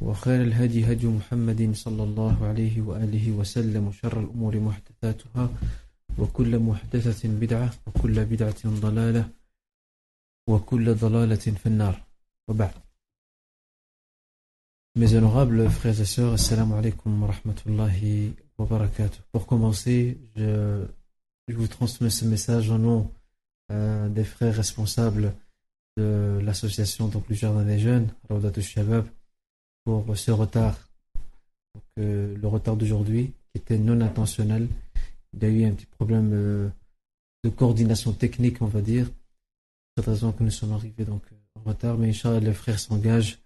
وخير الهدي هدي محمد صلى الله عليه وآله وسلم وشر الأمور محدثاتها وكل محدثة بدعة وكل بدعة ضلالة وكل ضلالة في النار وبعد Mes honorables frères et sœurs, assalamu alaikum wa rahmatullahi wa barakatuh. Pour commencer, je, je vous transmets ce message au nom euh, des frères responsables de l'association donc le Jardin des Jeunes, Raudat Shabab, pour ce retard. Le retard d'aujourd'hui, qui était non intentionnel. Il y a eu un petit problème euh, de coordination technique, on va dire. C'est raison que nous sommes arrivés donc en retard. Mais Inch'Allah, les frères s'engagent,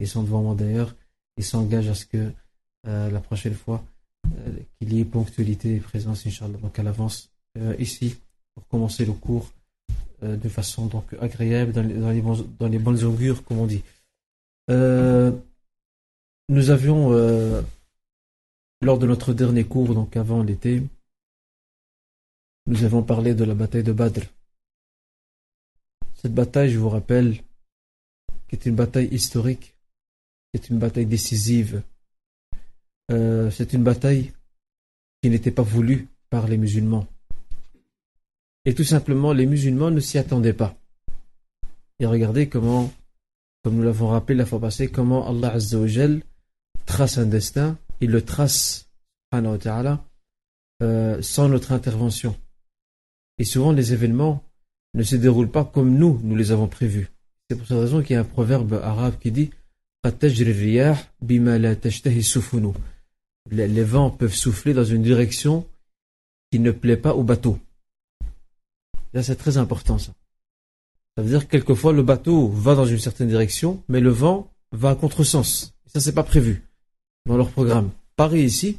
ils sont devant moi d'ailleurs, ils s'engagent à ce que euh, la prochaine fois, euh, qu'il y ait ponctualité et présence, Inch'Allah, donc à l'avance, ici, pour commencer le cours de façon donc agréable, dans les, bonnes augures, comme on dit. Nous avions, euh, lors de notre dernier cours, donc avant l'été, nous avons parlé de la bataille de Badr. Cette bataille, je vous rappelle, qui est une bataille historique, c'est une bataille décisive. Euh, c'est une bataille qui n'était pas voulue par les musulmans. Et tout simplement, les musulmans ne s'y attendaient pas. Et regardez comment, comme nous l'avons rappelé la fois passée, comment Allah Azza wa Jal trace un destin, il le trace, euh, sans notre intervention. Et souvent, les événements ne se déroulent pas comme nous, nous les avons prévus. C'est pour cette raison qu'il y a un proverbe arabe qui dit les, les vents peuvent souffler dans une direction qui ne plaît pas au bateau. Là, c'est très important, ça. Ça veut dire que quelquefois, le bateau va dans une certaine direction, mais le vent va à contresens. Ça, c'est pas prévu dans leur programme. Pareil ici.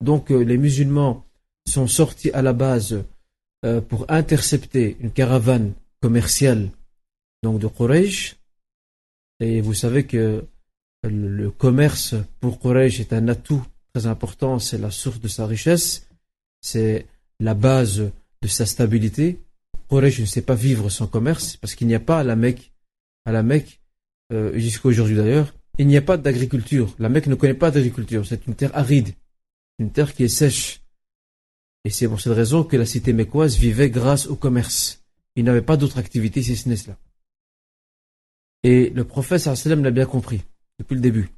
Donc, euh, les musulmans sont sortis à la base euh, pour intercepter une caravane commerciale donc de Quraysh. Et vous savez que le, le commerce pour Quraysh est un atout très important. C'est la source de sa richesse. C'est la base de sa stabilité. Quraysh ne sait pas vivre sans commerce parce qu'il n'y a pas à la Mecque, à la Mecque, euh, jusqu'à aujourd'hui d'ailleurs, il n'y a pas d'agriculture. La Mecque ne connaît pas d'agriculture. C'est une terre aride, une terre qui est sèche. Et c'est pour cette raison que la cité mécoise vivait grâce au commerce. Il n'avait pas d'autre activité si ce n'est cela. Et le prophète sallam l'a bien compris depuis le début.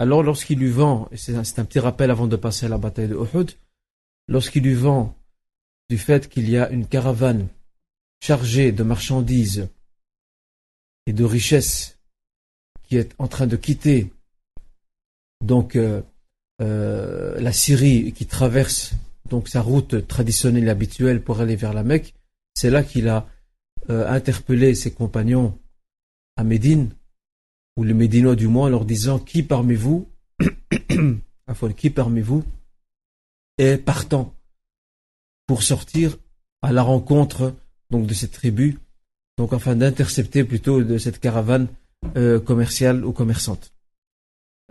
Alors lorsqu'il lui vend, et c'est un, un, petit rappel avant de passer à la bataille de Uhud, lorsqu'il lui vend du fait qu'il y a une caravane chargée de marchandises et de richesses qui est en train de quitter donc euh, euh, la Syrie qui traverse donc sa route traditionnelle et habituelle pour aller vers la Mecque, c'est là qu'il a euh, interpellé ses compagnons à Médine, ou les Médinois du moins, en leur disant qui parmi vous, qui parmi vous est partant pour sortir à la rencontre donc de cette tribu, donc afin d'intercepter plutôt de cette caravane euh, commerciale ou commerçante.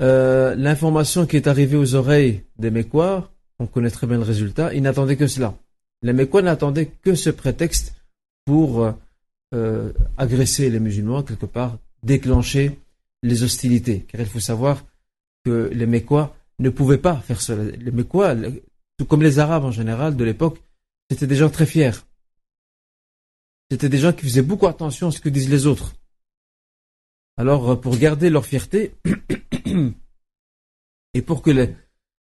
Euh, L'information qui est arrivée aux oreilles des Mécois, on connaît très bien le résultat, ils n'attendaient que cela. Les Mécois n'attendaient que ce prétexte pour euh, agresser les musulmans, quelque part, déclencher les hostilités. Car il faut savoir que les Mécois ne pouvaient pas faire cela. Les Mécois, tout comme les Arabes en général de l'époque, c'était des gens très fiers. C'était des gens qui faisaient beaucoup attention à ce que disent les autres. Alors, pour garder leur fierté, et pour que les,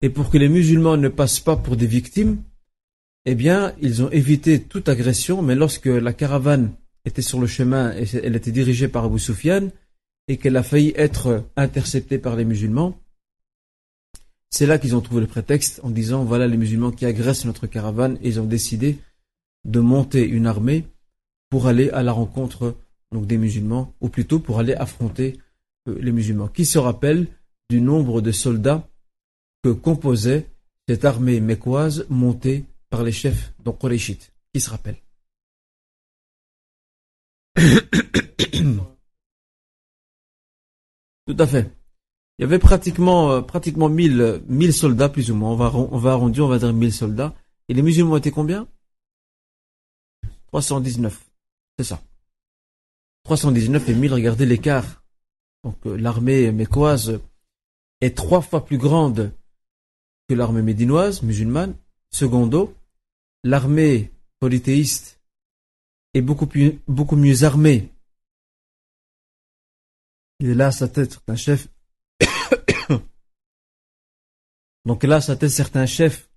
Et pour que les musulmans ne passent pas pour des victimes, eh bien, ils ont évité toute agression, mais lorsque la caravane était sur le chemin et elle était dirigée par Abu Sufyan et qu'elle a failli être interceptée par les musulmans, c'est là qu'ils ont trouvé le prétexte en disant voilà les musulmans qui agressent notre caravane et ils ont décidé de monter une armée pour aller à la rencontre donc des musulmans ou plutôt pour aller affronter euh, les musulmans. Qui se rappelle du nombre de soldats que composait cette armée mécoise montée par les chefs de Qurayshites Qui se rappelle? Tout à fait. Il y avait pratiquement, euh, pratiquement 1000, 1000 soldats, plus ou moins. On va, on va arrondir, on va dire 1000 soldats. Et les musulmans étaient combien? 319. C'est ça. 319 et 1000, regardez l'écart. Donc euh, l'armée mécoise est trois fois plus grande que l'armée médinoise, musulmane. Secondo, l'armée polythéiste est beaucoup, plus, beaucoup mieux armée. Il est là sa tête un chef Donc là, ça certains chefs,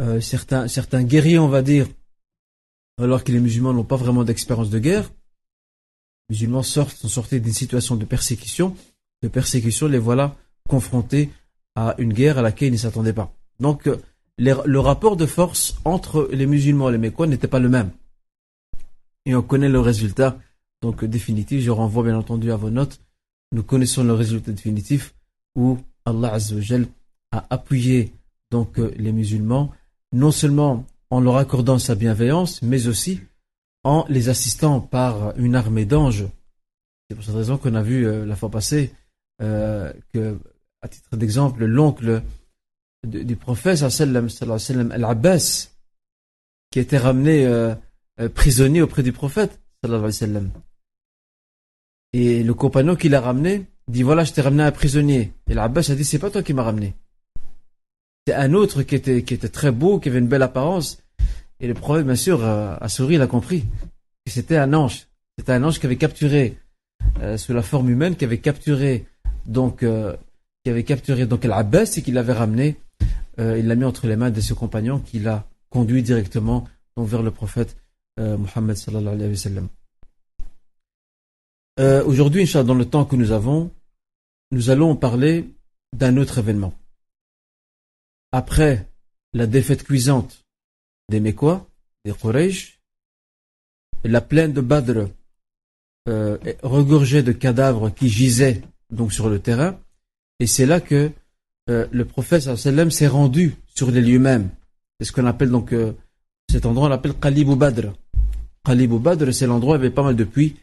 euh, certains, certains guerriers, on va dire, alors que les musulmans n'ont pas vraiment d'expérience de guerre. Musulmans sortent, sont sortis d'une situation de persécution. De persécution, les voilà confrontés à une guerre à laquelle ils ne s'attendaient pas. Donc, euh, le rapport de force entre les musulmans et les Mécois n'était pas le même. Et on connaît le résultat, donc définitif. Je renvoie bien entendu à vos notes. Nous connaissons le résultat définitif où Allah Azzawajal a appuyé donc euh, les musulmans, non seulement en leur accordant sa bienveillance, mais aussi en les assistant par une armée d'anges. C'est pour cette raison qu'on a vu euh, la fois passée euh, que, à titre d'exemple, l'oncle du prophète Al-Abbas, qui était ramené prisonnier auprès du prophète Et le compagnon qui l'a ramené dit voilà, je t'ai ramené un prisonnier. Et l'Abbas a dit c'est pas toi qui m'as ramenné. C'est un autre qui était, qui était très beau, qui avait une belle apparence. Et le prophète, bien sûr, a, souri, il a compris. que c'était un ange. C'était un ange qui avait capturé, euh, sous la forme humaine, qui avait capturé, donc, euh, qui avait capturé, donc, l'Abbas et qui l'avait ramené. Euh, il l'a mis entre les mains de ses compagnons, qui l'a conduit directement, donc, vers le prophète, Mohammed sallallahu alayhi wa sallam. Aujourd'hui, dans le temps que nous avons, nous allons parler d'un autre événement après la défaite cuisante des Mécois, des Quraysh, la plaine de Badr euh, regorgeait de cadavres qui gisaient donc sur le terrain, et c'est là que euh, le prophète sallam s'est rendu sur les lieux mêmes. C'est ce qu'on appelle donc euh, cet endroit, on l'appelle Qalib Badr. Qalib Badr, c'est l'endroit où il y avait pas mal de pluie.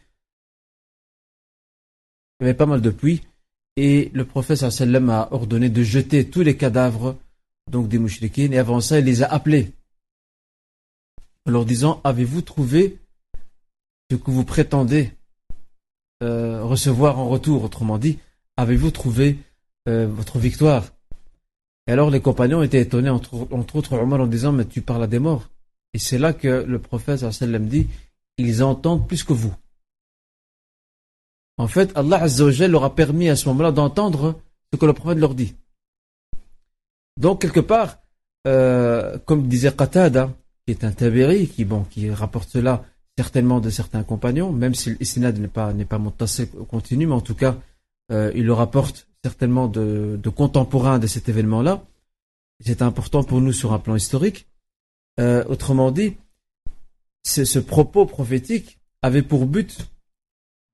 Il avait pas mal de pluie, et le prophète sallam a ordonné de jeter tous les cadavres donc des mouchriquines, et avant ça, il les a appelés, leur disant, avez-vous trouvé ce que vous prétendez euh, recevoir en retour? Autrement dit, avez-vous trouvé euh, votre victoire? Et alors les compagnons étaient étonnés, entre, autres Omar, en disant, mais tu parles à des morts. Et c'est là que le prophète sallam dit, ils entendent plus que vous. En fait, Allah Azzawajal leur a permis à ce moment-là d'entendre ce que le prophète leur dit. Donc, quelque part, euh, comme disait Qatada, qui est un tabéri, qui, bon, qui rapporte cela certainement de certains compagnons, même si l'isnad n'est pas, n'est pas montassé continu, mais en tout cas, euh, il le rapporte certainement de, contemporains de cet événement-là. C'est important pour nous sur un plan historique. Euh, autrement dit, ce propos prophétique avait pour but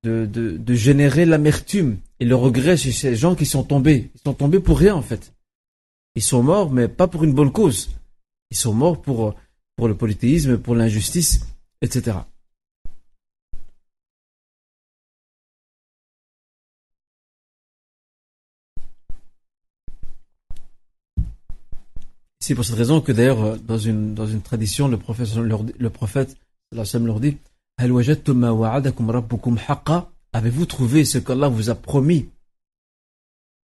de, de générer l'amertume et le regret chez ces gens qui sont tombés. Ils sont tombés pour rien en fait. Ils sont morts, mais pas pour une bonne cause. Ils sont morts pour, pour le polythéisme, pour l'injustice, etc. C'est pour cette raison que d'ailleurs, dans une, tradition, le prophète, le prophète leur dit Avez-vous trouvé ce qu'Allah vous a promis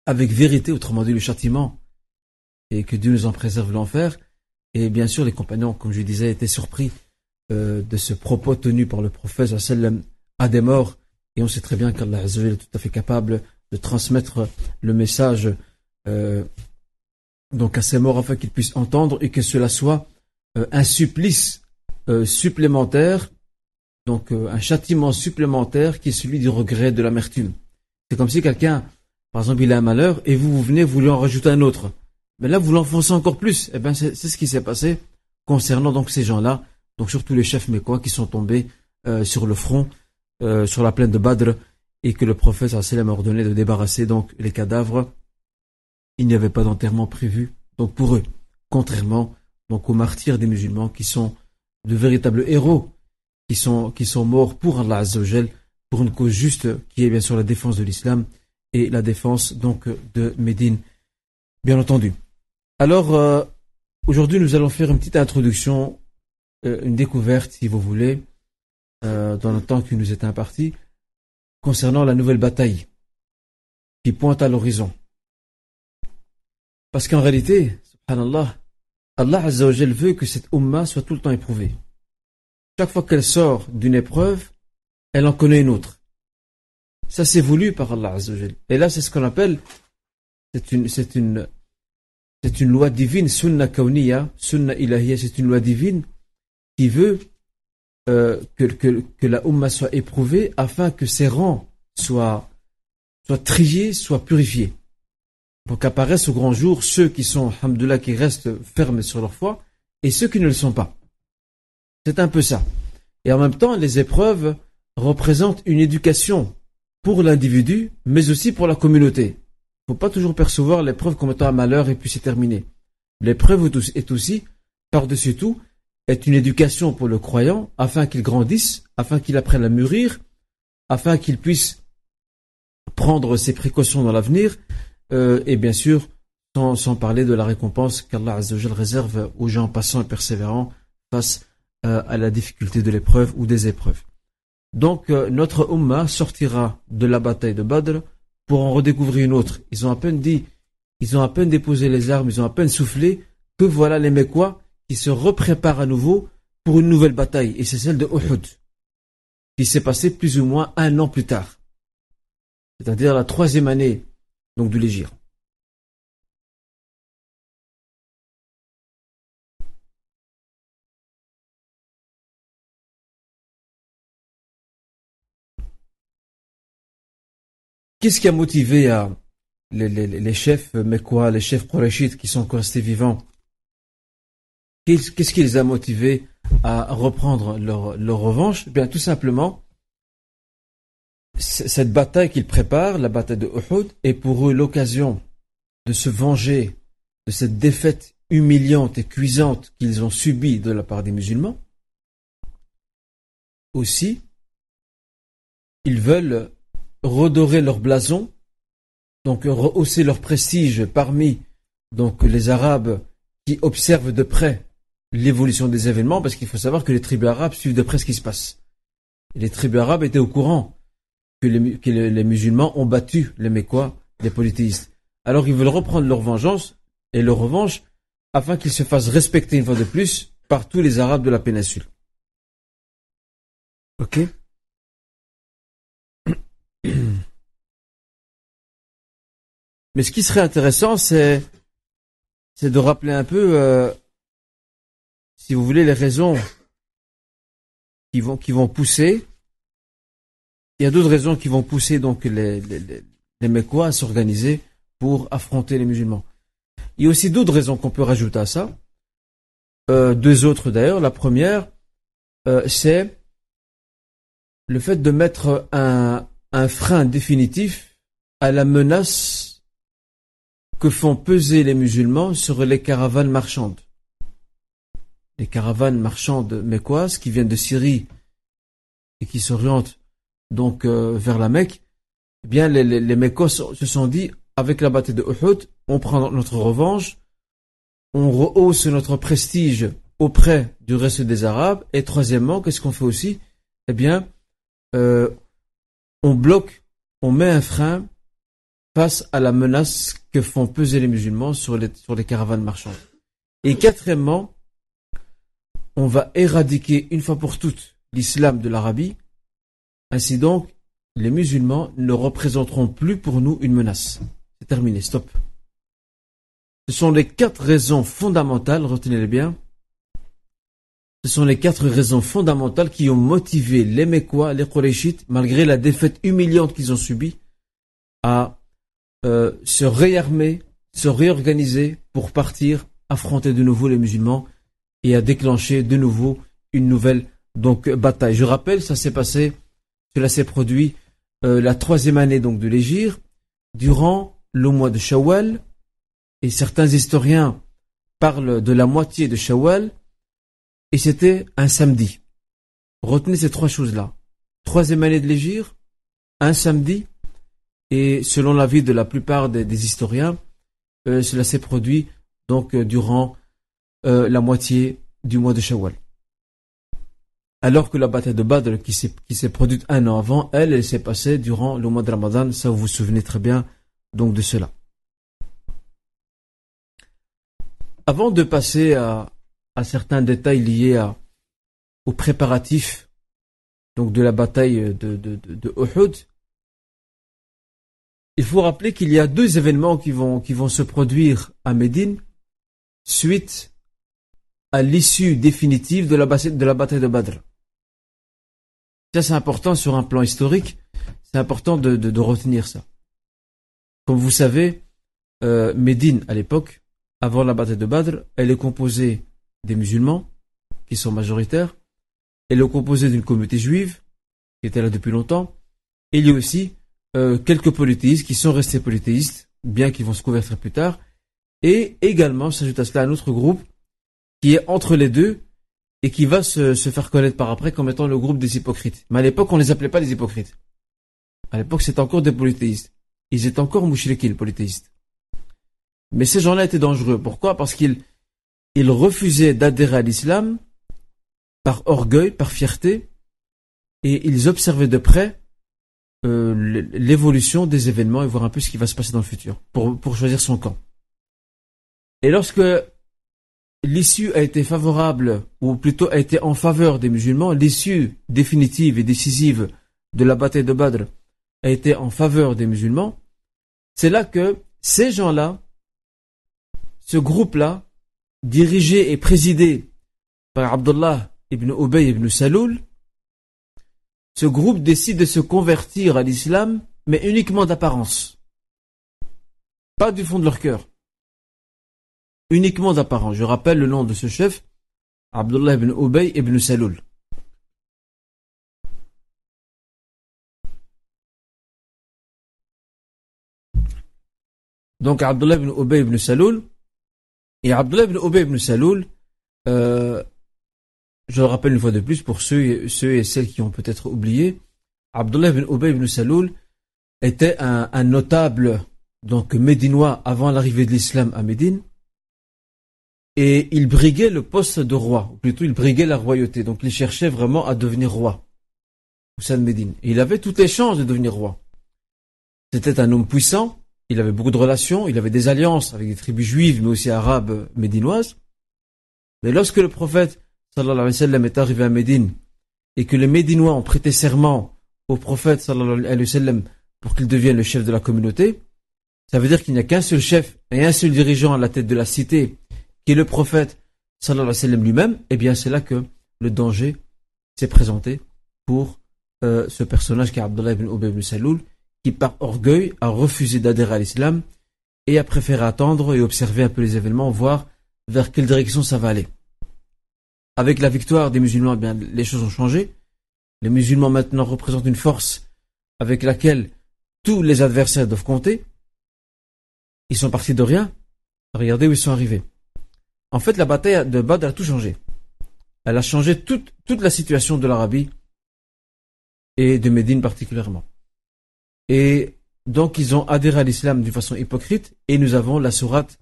avec vérité, autrement dit le châtiment et que Dieu nous en préserve l'enfer? Et bien sûr, les compagnons, comme je disais, étaient surpris euh, de ce propos tenu par le prophète à des morts. Et on sait très bien qu'Allah est tout à fait capable de transmettre le message euh, donc à ses morts afin qu'ils puissent entendre et que cela soit euh, un supplice supplémentaire, donc un châtiment supplémentaire qui est celui du regret, de l'amertume. C'est comme si quelqu'un, par exemple, il a un malheur et vous, vous venez, vous lui en rajoutez un autre. Mais là, vous l'enfoncez encore plus. Eh ben, c'est ce qui s'est passé concernant donc ces gens-là, donc surtout les chefs mécois qui sont tombés sur le front, sur la plaine de Badr, et que le prophète a ordonné de débarrasser donc les cadavres. Il n'y avait pas d'enterrement prévu, donc pour eux, contrairement donc aux martyrs des musulmans qui sont de véritables héros, qui sont, qui sont morts pour Allah Azzawajal, pour une cause juste qui est bien sûr la défense de l'islam et la défense donc de Médine, bien entendu. Alors, euh, aujourd'hui nous allons faire une petite introduction, euh, une découverte si vous voulez, euh, dans le temps qui nous est imparti, concernant la nouvelle bataille qui pointe à l'horizon. Parce qu'en réalité, subhanallah, Allah Azzawajal veut que cette Ummah soit tout le temps éprouvée. Chaque fois qu'elle sort d'une épreuve, elle en connaît une autre. Ça c'est voulu par Allah Azzawajal. Et là c'est ce qu'on appelle, c'est une, c'est une loi divine, sunna kauniya, sunna ilahiyya, c'est une loi divine qui veut euh, que, la Ummah soit éprouvée afin que ses rangs soient, soient triés, soient purifiés pour qu'apparaissent au grand jour ceux qui sont, hamdullah, qui restent fermes sur leur foi, et ceux qui ne le sont pas. C'est un peu ça. Et en même temps, les épreuves représentent une éducation pour l'individu, mais aussi pour la communauté. Faut pas toujours percevoir l'épreuve comme étant un malheur et puis c'est terminé. L'épreuve est aussi, par-dessus tout, est une éducation pour le croyant afin qu'il grandisse, afin qu'il apprenne à mûrir, afin qu'il puisse prendre ses précautions dans l'avenir euh, et bien sûr, sans, parler de la récompense qu'Allah réserve aux gens passants et persévérants face euh, à la difficulté de l'épreuve ou des épreuves. Donc euh, notre Ummah sortira de la bataille de Badr pour en redécouvrir une autre. Ils ont à peine dit, ils ont à peine déposé les armes, ils ont à peine soufflé, que voilà les Mécois qui se repréparent à nouveau pour une nouvelle bataille, et c'est celle de Uhud, qui s'est passée plus ou moins un an plus tard. C'est-à-dire la troisième année donc de l'égir. Qu'est-ce qui a motivé à les, chefs, mais quoi, les chefs proléchites qui sont restés vivants? Qu'est-ce qui les a motivés à reprendre leur, leur revanche? Eh Bien, tout simplement, cette bataille qu'ils préparent, la bataille de Uhud, est pour eux l'occasion de se venger de cette défaite humiliante et cuisante qu'ils ont subie de la part des musulmans. Aussi, ils veulent redorer leur blason, donc rehausser leur prestige parmi donc les Arabes qui observent de près l'évolution des événements, parce qu'il faut savoir que les tribus arabes suivent de près ce qui se passe. les tribus arabes étaient au courant que les, musulmans ont battu les Mécois, les polythéistes. Alors ils veulent reprendre leur vengeance et leur revanche afin qu'ils se fassent respecter une fois de plus par tous les Arabes de la péninsule. Ok Mais ce qui serait intéressant, c'est de rappeler un peu, euh, si vous voulez, les raisons qui vont pousser il y a d'autres raisons qui vont pousser donc les, les, les Mécois à s'organiser pour affronter les musulmans. Il y a aussi d'autres raisons qu'on peut rajouter à ça. Euh, deux autres d'ailleurs. La première, euh, c'est le fait de mettre un, un frein définitif à la menace que font peser les musulmans sur les caravanes marchandes. Les caravanes marchandes mécoises qui viennent de Syrie et qui s'orientent donc euh, vers la Mecque, eh bien les, les, se sont dit avec la bataille de Uhud, on prend notre revanche, on rehausse notre prestige auprès du reste des Arabes, et troisièmement, qu'est-ce qu'on fait aussi? Eh bien, euh, on bloque, on met un frein face à la menace que font peser les musulmans sur les, sur les caravanes marchandes. Et quatrièmement, on va éradiquer une fois pour toutes l'islam de l'Arabie ainsi donc, les musulmans ne représenteront plus pour nous une menace. C'est terminé, stop. Ce sont les quatre raisons fondamentales, retenez-les bien. Ce sont les quatre raisons fondamentales qui ont motivé les Mécois, les Koréchites, malgré la défaite humiliante qu'ils ont subie, à euh, se réarmer, se réorganiser pour partir affronter de nouveau les musulmans et à déclencher de nouveau une nouvelle donc bataille. Je rappelle, ça s'est passé, cela s'est produit euh, la troisième année donc de l'Égir, durant le mois de Shawwal, et certains historiens parlent de la moitié de Shawwal, et c'était un samedi. Retenez ces trois choses-là. Troisième année de l'Égir, un samedi, et selon l'avis de la plupart des, historiens, euh, cela s'est produit donc euh, durant euh, la moitié du mois de Shawwal. Alors que la bataille de Badr qui s'est produite un an avant, elle, elle s'est passée durant le mois de Ramadan, ça vous vous souvenez très bien donc de cela. Avant de passer à, certains détails liés à, aux préparatifs donc de la bataille de, de, Uhud, il faut rappeler qu'il y a deux événements qui vont, qui vont se produire à Médine suite à l'issue définitive de la, bataille de Badr. Ça, c'est important sur un plan historique. C'est important de, de, retenir ça. Comme vous savez, euh, Médine, à l'époque, avant la bataille de Badr, elle est composée des musulmans, qui sont majoritaires. Elle est composée d'une communauté juive, qui était là depuis longtemps. Et il y a aussi euh, quelques polythéistes qui sont restés polythéistes, bien qu'ils vont se convertir plus tard. Et également, s'ajoute à cela un autre groupe qui est entre les deux et qui va se, faire connaître par après comme étant le groupe des hypocrites. Mais à l'époque, on ne les appelait pas les hypocrites. À l'époque, c'était encore des polythéistes. Ils étales polythéistes. Mais ces gens-là étaient dangereux. Pourquoi? Parce qu'ils ils refusaient d'adhérer à l'islam par orgueil, par fierté, et ils observaient de près euh, l'évolution des événements et voir un peu ce qui va se passer dans le futur pour, pour choisir son camp. Et lorsque l'issue a été favorable, ou plutôt a été en faveur des musulmans, l'issue définitive et décisive de la bataille de Badr a été en faveur des musulmans, c'est là que ces gens-là ce groupe-là, dirigé et présidé par Abdullah ibn Ubay ibn Saloul, ce groupe décide de se convertir à l'islam, mais uniquement d'apparence. Pas du fond de leur cœur. Uniquement d'apparence. Je rappelle le nom de ce chef, Abdullah ibn Ubay ibn Saloul. Donc Abdullah ibn Ubay ibn Saloul, et Abdullah ibn Ubay ibn Saloul, euh, je le rappelle une fois de plus pour ceux, et celles qui ont peut-être oublié, Abdullah ibn Ubay ibn Saloul était un, notable donc médinois avant l'arrivée de l'islam à Médine et il briguait le poste de roi, ou plutôt il briguait la royauté, donc il cherchait vraiment à devenir roi au Médine. Et il avait toutes les chances de devenir roi. C'était un homme puissant, il avait beaucoup de relations, il avait des alliances avec des tribus juives, mais aussi arabes médinoises. Mais lorsque le prophète sallallahu alayhi wa sallam est arrivé à Médine et que les Médinois ont prêté serment au prophète sallallahu alayhi wa pour qu'il devienne le chef de la communauté, ça veut dire qu'il n'y a qu'un seul chef et un seul dirigeant à la tête de la cité, qui est le prophète sallallahu alayhi wa sallam lui-même, et eh bien c'est là que le danger s'est présenté pour euh, ce personnage qui est Abdullah ibn Ubay ibn Saloul, par orgueil a refusé d'adhérer à l'islam et a préféré attendre et observer un peu les événements, voir vers quelle direction ça va aller. Avec la victoire des musulmans, eh bien, les choses ont changé. Les musulmans maintenant représentent une force avec laquelle tous les adversaires doivent compter. Ils sont partis de rien. Regardez où ils sont arrivés. En fait, la bataille de Badr a tout changé. Elle a changé toute la situation de l'Arabie et de Médine particulièrement. Et donc ils ont adhéré à l'islam d'une façon hypocrite. Et nous avons la sourate,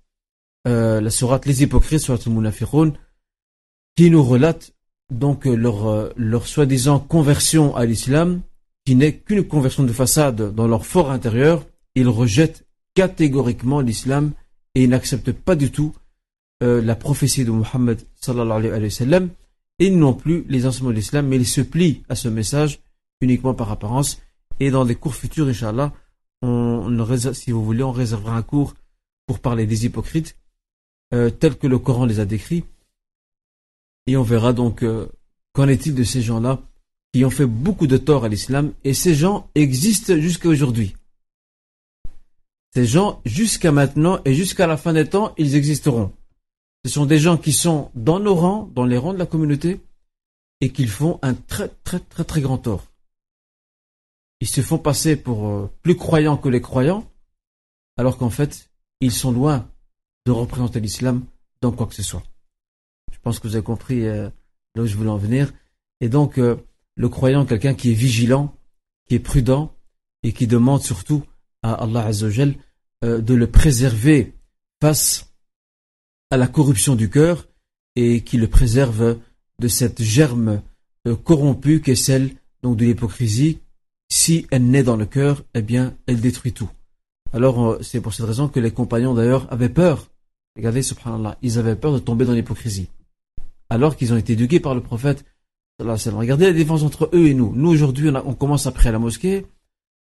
euh, la sourate Les Hypocrites, sourate al qui nous relate donc leur, euh, leur soi-disant conversion à l'islam, qui n'est qu'une conversion de façade dans leur fort intérieur. Ils rejettent catégoriquement l'islam et ils n'acceptent pas du tout euh, la prophétie de Muhammad sallallahu alayhi wa sallam et non plus les enseignements de l'islam, mais ils se plient à ce message uniquement par apparence et dans des cours futurs, Inch'Allah, on, si vous voulez, on réservera un cours pour parler des hypocrites euh, tels que le Coran les a décrits. Et on verra donc euh, qu'en est-il de ces gens-là qui ont fait beaucoup de tort à l'islam. Et ces gens existent jusqu'à aujourd'hui. Ces gens, jusqu'à maintenant et jusqu'à la fin des temps, ils existeront. Ce sont des gens qui sont dans nos rangs, dans les rangs de la communauté, et qu'ils font un très très très très grand tort. Ils se font passer pour euh, plus croyants que les croyants, alors qu'en fait, ils sont loin de représenter l'islam dans quoi que ce soit. Je pense que vous avez compris euh, là où je voulais en venir. Et donc, euh, le croyant, quelqu'un qui est vigilant, qui est prudent, et qui demande surtout à Allah Azzawajal de le préserver face à la corruption du cœur et qui le préserve de cette germe corrompue qui est celle donc de l'hypocrisie. Si elle naît dans le cœur, eh bien, elle détruit tout. Alors, c'est pour cette raison que les compagnons d'ailleurs avaient peur Regardez, subhanallah, ils avaient peur de tomber dans l'hypocrisie. Alors qu'ils ont été éduqués par le prophète. Regardez la différence entre eux et nous. Nous, aujourd'hui, on, commence après à la mosquée,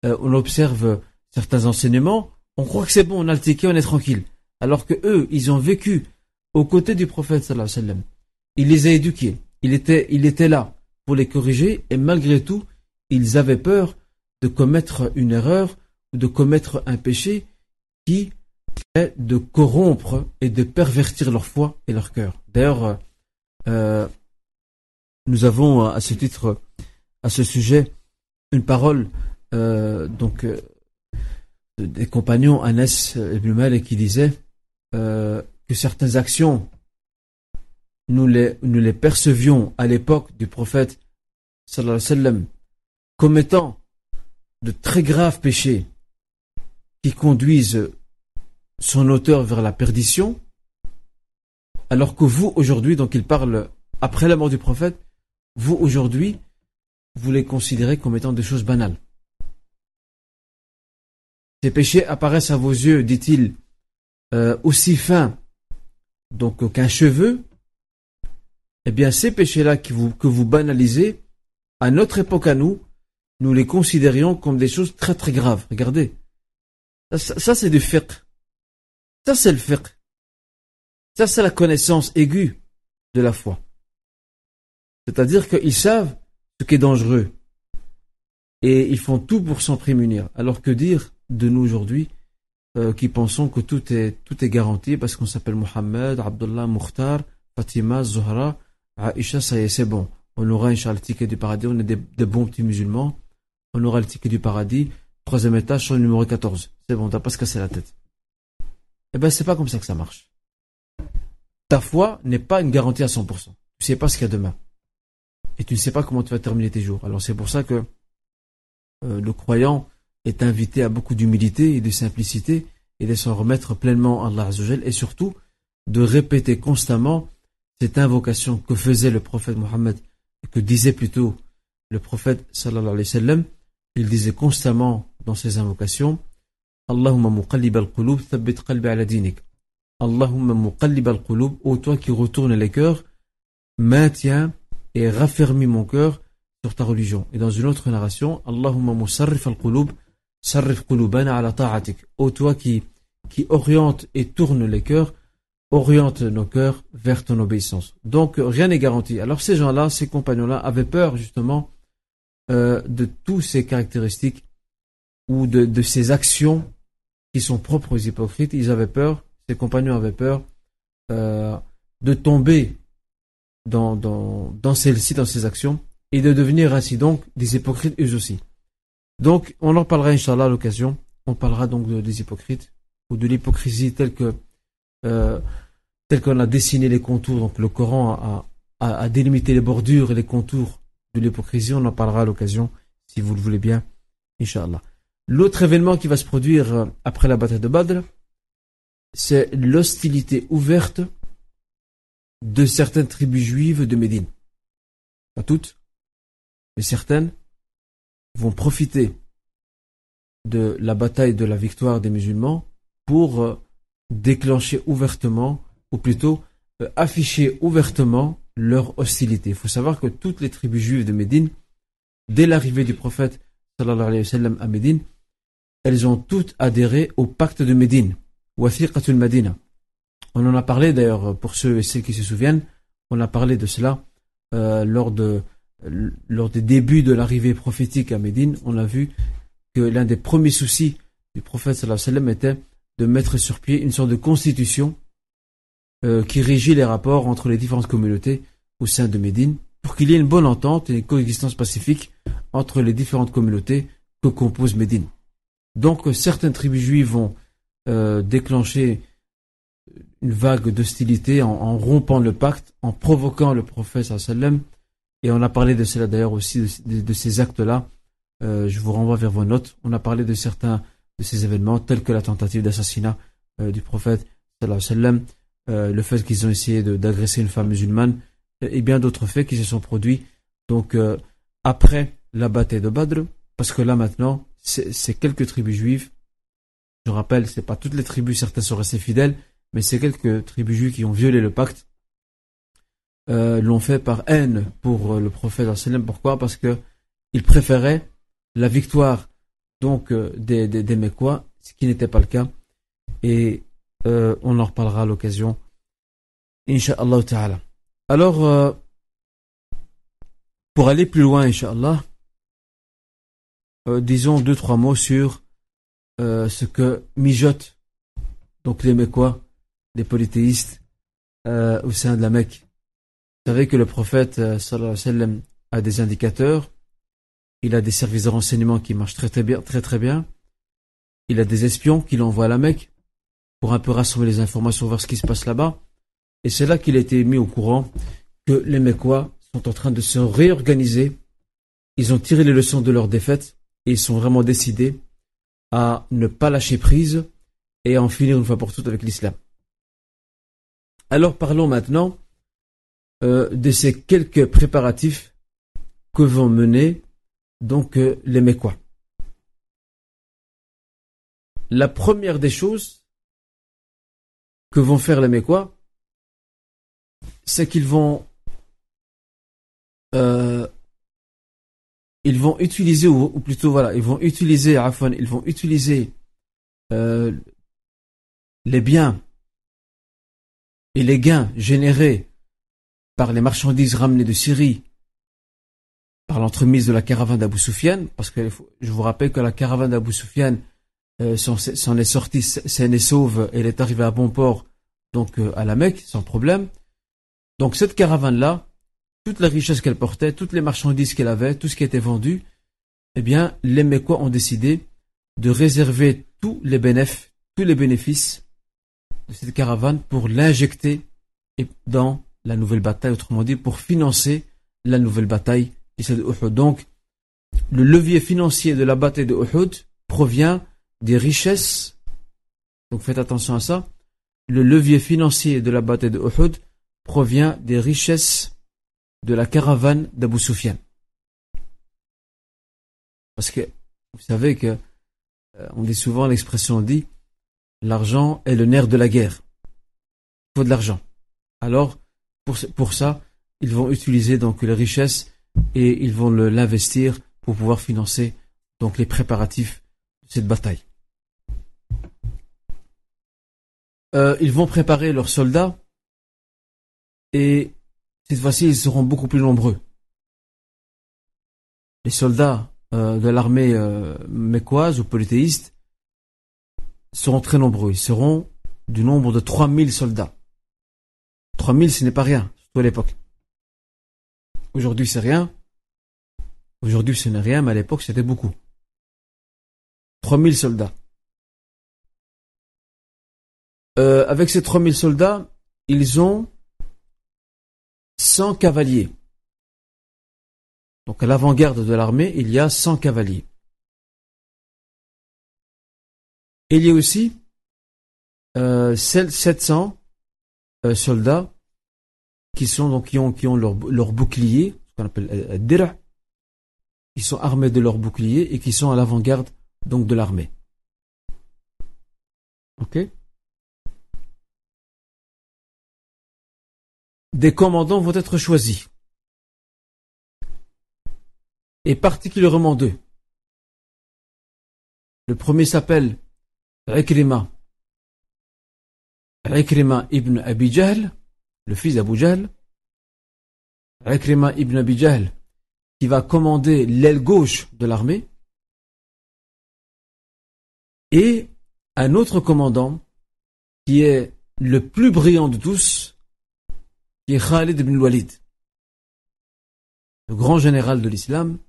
euh, on observe certains enseignements, on croit que c'est bon, on a le ticket, on est tranquille. Alors que eux, ils ont vécu aux côtés du prophète. Il les a éduqués. Il était, il était là pour les corriger et malgré tout, ils avaient peur de commettre une erreur ou de commettre un péché qui est de corrompre et de pervertir leur foi et leur cœur. D'ailleurs, euh, nous avons à ce titre, à ce sujet, une parole euh, donc euh, des compagnons Anas ibn Malik qui disait que certaines actions nous les, nous les percevions à l'époque du prophète sallallahu alayhi wa sallam comme étant de très graves péchés qui conduisent son auteur vers la perdition, alors que vous aujourd'hui, donc il parle après la mort du prophète, vous aujourd'hui, vous les considérez comme étant des choses banales. Ces péchés apparaissent à vos yeux, dit-il, euh, aussi fins donc qu'un cheveu. Eh bien, ces péchés-là que vous banalisez, à notre époque à nous, nous les considérions comme des choses très très graves. Regardez. Ça, c'est du fiqh. Ça, c'est le fiqh. Ça, c'est la connaissance aiguë de la foi. C'est-à-dire qu'ils savent ce qui est dangereux. Et ils font tout pour s'en prémunir. Alors que dire de nous aujourd'hui euh, qui pensons que tout est, tout est garanti parce qu'on s'appelle Mohammed, Abdullah, Mukhtar, Fatima, Zohra, Aisha, ça y est, c'est bon. On aura, le ticket du paradis, on est des, des, bons petits musulmans. On aura le ticket du paradis. Troisième étage, le numéro 14. C'est bon, t'as pas se casser la tête. Eh bien, c'est pas comme ça que ça marche. Ta foi n'est pas une garantie à 100%. Tu sais pas ce qu'il y a demain. Et tu ne sais pas comment tu vas terminer tes jours. Alors c'est pour ça que euh, le croyant est invité à beaucoup d'humilité et de simplicité et de s'en remettre pleinement à Allah Azzawajal et surtout de répéter constamment cette invocation que faisait le prophète Mohammed, que disait plutôt le prophète sallallahu alayhi wa sallam. Il disait constamment dans ses invocations Allahumma muqallib al-qulub, thabbit qalbi ala dinik. Allahumma muqallib al-qulub, ô toi qui retournes les cœurs, maintiens et raffermis mon cœur sur ta religion. Et dans une autre narration, Allahumma musarrif al-qulub, sarrif qulubana ala ta'atik. Ô toi qui, qui oriente et tourne les cœurs, oriente nos cœurs vers ton obéissance. Donc rien n'est garanti. Alors ces gens-là, ces compagnons-là avaient peur justement euh, de toutes ces caractéristiques ou de, de ces actions qui sont propres aux hypocrites, ils avaient peur, ses compagnons avaient peur euh, de tomber dans, dans, dans celles-ci, dans ces actions, et de devenir ainsi donc des hypocrites eux aussi. Donc, on en parlera, Inch'Allah, à l'occasion. On parlera donc des hypocrites, ou de l'hypocrisie telle que euh, tel qu'on a dessiné les contours. Donc, le Coran a, a délimité les bordures et les contours de l'hypocrisie. On en parlera à l'occasion, si vous le voulez bien, Inch'Allah. L'autre événement qui va se produire euh, après la bataille de Badr, c'est l'hostilité ouverte de certaines tribus juives de Médine. Pas toutes, mais certaines vont profiter de la bataille de la victoire des musulmans pour euh, déclencher ouvertement, ou plutôt euh, afficher ouvertement leur hostilité. Il faut savoir que toutes les tribus juives de Médine, dès l'arrivée du prophète alayhi wa à Médine, elles ont toutes adhéré au pacte de Médine, Wathiqatul Madina. On en a parlé d'ailleurs pour ceux et celles qui se souviennent. On a parlé de cela euh, lors de lors des débuts de l'arrivée prophétique à Médine. On a vu que l'un des premiers soucis du prophète alayhi était de mettre sur pied une sorte de constitution euh, qui régit les rapports entre les différentes communautés au sein de Médine pour qu'il y ait une bonne entente et une coexistence pacifique entre les différentes communautés que compose Médine. Donc certaines tribus juives vont euh, déclencher une vague d'hostilité en, rompant le pacte, en provoquant le prophète sallam. Et on a parlé de cela d'ailleurs aussi, de, ces actes-là. Euh, je vous renvoie vers vos notes. On a parlé de certains de ces événements, tels que la tentative d'assassinat euh, du prophète sallam, le fait qu'ils ont essayé d'agresser une femme musulmane, et bien d'autres faits qui se sont produits. Donc après la bataille de Badr, parce que là maintenant, c'est quelques tribus juives. Je rappelle, c'est pas toutes les tribus, certaines sont restées fidèles, mais c'est quelques tribus juives qui ont violé le pacte. Euh, l'ont fait par haine pour euh, le prophète Pourquoi? Parce que ils préféraient la victoire donc euh, des, des, ce qui n'était pas le cas. Et on en reparlera à l'occasion. Inch'Allah ta'ala. Alors, pour aller plus loin, Inch'Allah, euh, disons deux, trois mots sur euh, ce que mijotent donc les Mécois, les polythéistes, euh, au sein de la Mecque. Vous savez que le prophète sallallahu a des indicateurs, il a des services de renseignement qui marchent très très bien, très très bien. Il a des espions qu'il envoie à la Mecque pour un peu rassembler les informations, voir ce qui se passe là-bas. Et c'est là qu'il a été mis au courant que les Mécois sont en train de se réorganiser. Ils ont tiré les leçons de leur défaite ils sont vraiment décidés à ne pas lâcher prise et à en finir une fois pour toutes avec l'islam. Alors parlons maintenant euh, de ces quelques préparatifs que vont mener donc euh, les Mécois. La première des choses que vont faire les Mécois, c'est qu'ils vont euh, ils vont utiliser, ou, plutôt voilà, ils vont utiliser, ils vont utiliser euh, les biens et les gains générés par les marchandises ramenées de Syrie par l'entremise de la caravane d'Abu Soufiane, parce que je vous rappelle que la caravane d'Abu Soufiane euh, s'en est sortie saine et sauve, et elle est arrivée à bon port, donc euh, à la Mecque, sans problème. Donc cette caravane-là, toute la richesse qu'elle portait, toutes les marchandises qu'elle avait, tout ce qui était vendu, eh bien, les Mécois ont décidé de réserver tous les bénéfices, tous les bénéfices de cette caravane pour l'injecter dans la nouvelle bataille, autrement dit, pour financer la nouvelle bataille qui de Uhud. Donc, le levier financier de la bataille de Uhud provient des richesses. Donc, faites attention à ça. Le levier financier de la bataille de Uhud provient des richesses de la caravane d'Abu Sufyan. Parce que vous savez que euh, on dit souvent l'expression dit l'argent est le nerf de la guerre. Il faut de l'argent. Alors pour, pour ça, ils vont utiliser donc les richesses et ils vont l'investir pour pouvoir financer donc les préparatifs de cette bataille. Euh, ils vont préparer leurs soldats et cette fois-ci, ils seront beaucoup plus nombreux. Les soldats euh, de l'armée euh, mécoise ou polythéiste seront très nombreux. Ils seront du nombre de 3000 soldats. 3000, ce n'est pas rien, surtout à l'époque. Aujourd'hui, c'est rien. Aujourd'hui, ce n'est rien, mais à l'époque, c'était beaucoup. 3000 soldats. Euh, avec ces 3000 soldats, ils ont 100 cavaliers. Donc à l'avant-garde de l'armée, il y a 100 cavaliers. il y a aussi euh, 700 euh, soldats qui ont, qui ont ce qu'on appelle euh, dira, qui sont armés de leur bouclier et qui sont à l'avant-garde donc de l'armée. Ok? Des commandants vont être choisis. Et particulièrement deux. Le premier s'appelle Ikrima Ikrima ibn Abi le fils d'Abu Jahl, Ikrima ibn Abi qui va commander l'aile gauche de l'armée, et un autre commandant qui est le plus brillant de tous, qui est Khalid ibn Walid, le grand général de l'islam,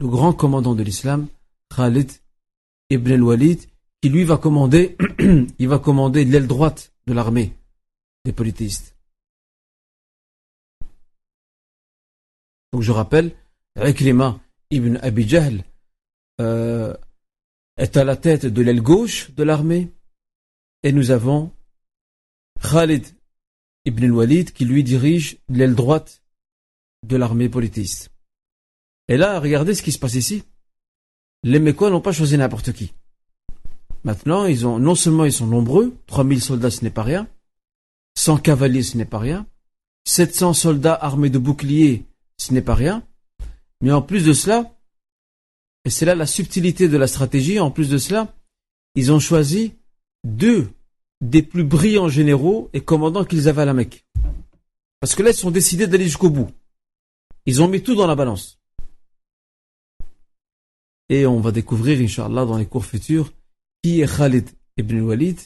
le grand commandant de l'islam, Khalid ibn walid qui lui va commander, il va commander l'aile droite de l'armée des polythéistes. Donc je rappelle, Ikrima ibn Abi Jahl euh, est à la tête de l'aile gauche de l'armée et nous avons Khalid ibn al-Walid qui lui dirige l'aile droite de l'armée polythéiste. Et là, regardez ce qui se passe ici. Les Mécois n'ont pas choisi n'importe qui. Maintenant, ils ont, non seulement ils sont nombreux, 3000 soldats ce n'est pas rien, 100 cavaliers ce n'est pas rien, 700 soldats armés de boucliers ce n'est pas rien, mais en plus de cela, et c'est là la subtilité de la stratégie, en plus de cela, ils ont choisi deux des plus brillants généraux et commandants qu'ils avaient à la Mecque. Parce que là, ils sont décidés d'aller jusqu'au bout. Ils ont mis tout dans la balance. Et on va découvrir, Inch'Allah, dans les cours futurs, qui est Khalid ibn Walid,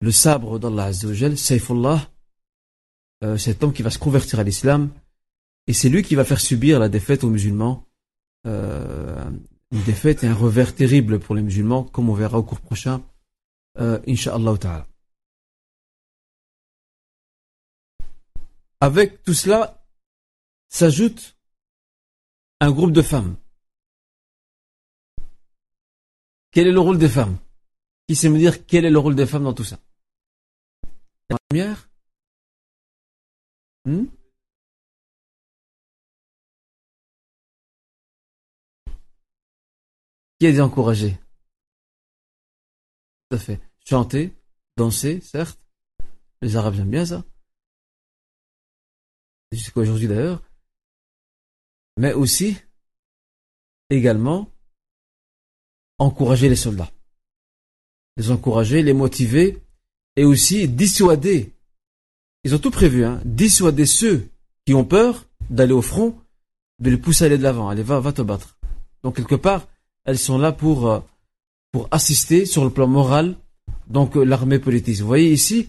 le sabre d'Allah Azzawajal, Saifullah, euh, cet homme qui va se convertir à l'islam, et c'est lui qui va faire subir la défaite aux musulmans, euh, une défaite et un revers terrible pour les musulmans, comme on verra au cours prochain, euh, Inch'Allah ta'ala. Avec tout cela, s'ajoute un groupe de femmes. Quel est le rôle des femmes? Qui sait me dire quel est le rôle des femmes dans tout ça? La première? Hmm? Qui est encouragé Tout à fait. Chanter, danser, certes. Les Arabes aiment bien ça. Jusqu'à aujourd'hui d'ailleurs mais aussi, également, encourager les soldats. Les encourager, les motiver, et aussi dissuader. Ils ont tout prévu, hein, dissuader ceux qui ont peur d'aller au front, de les pousser à aller de l'avant. Allez, va, va te battre. Donc, quelque part, elles sont là pour, euh, pour assister sur le plan moral, donc, euh, l'armée politique. Vous voyez ici,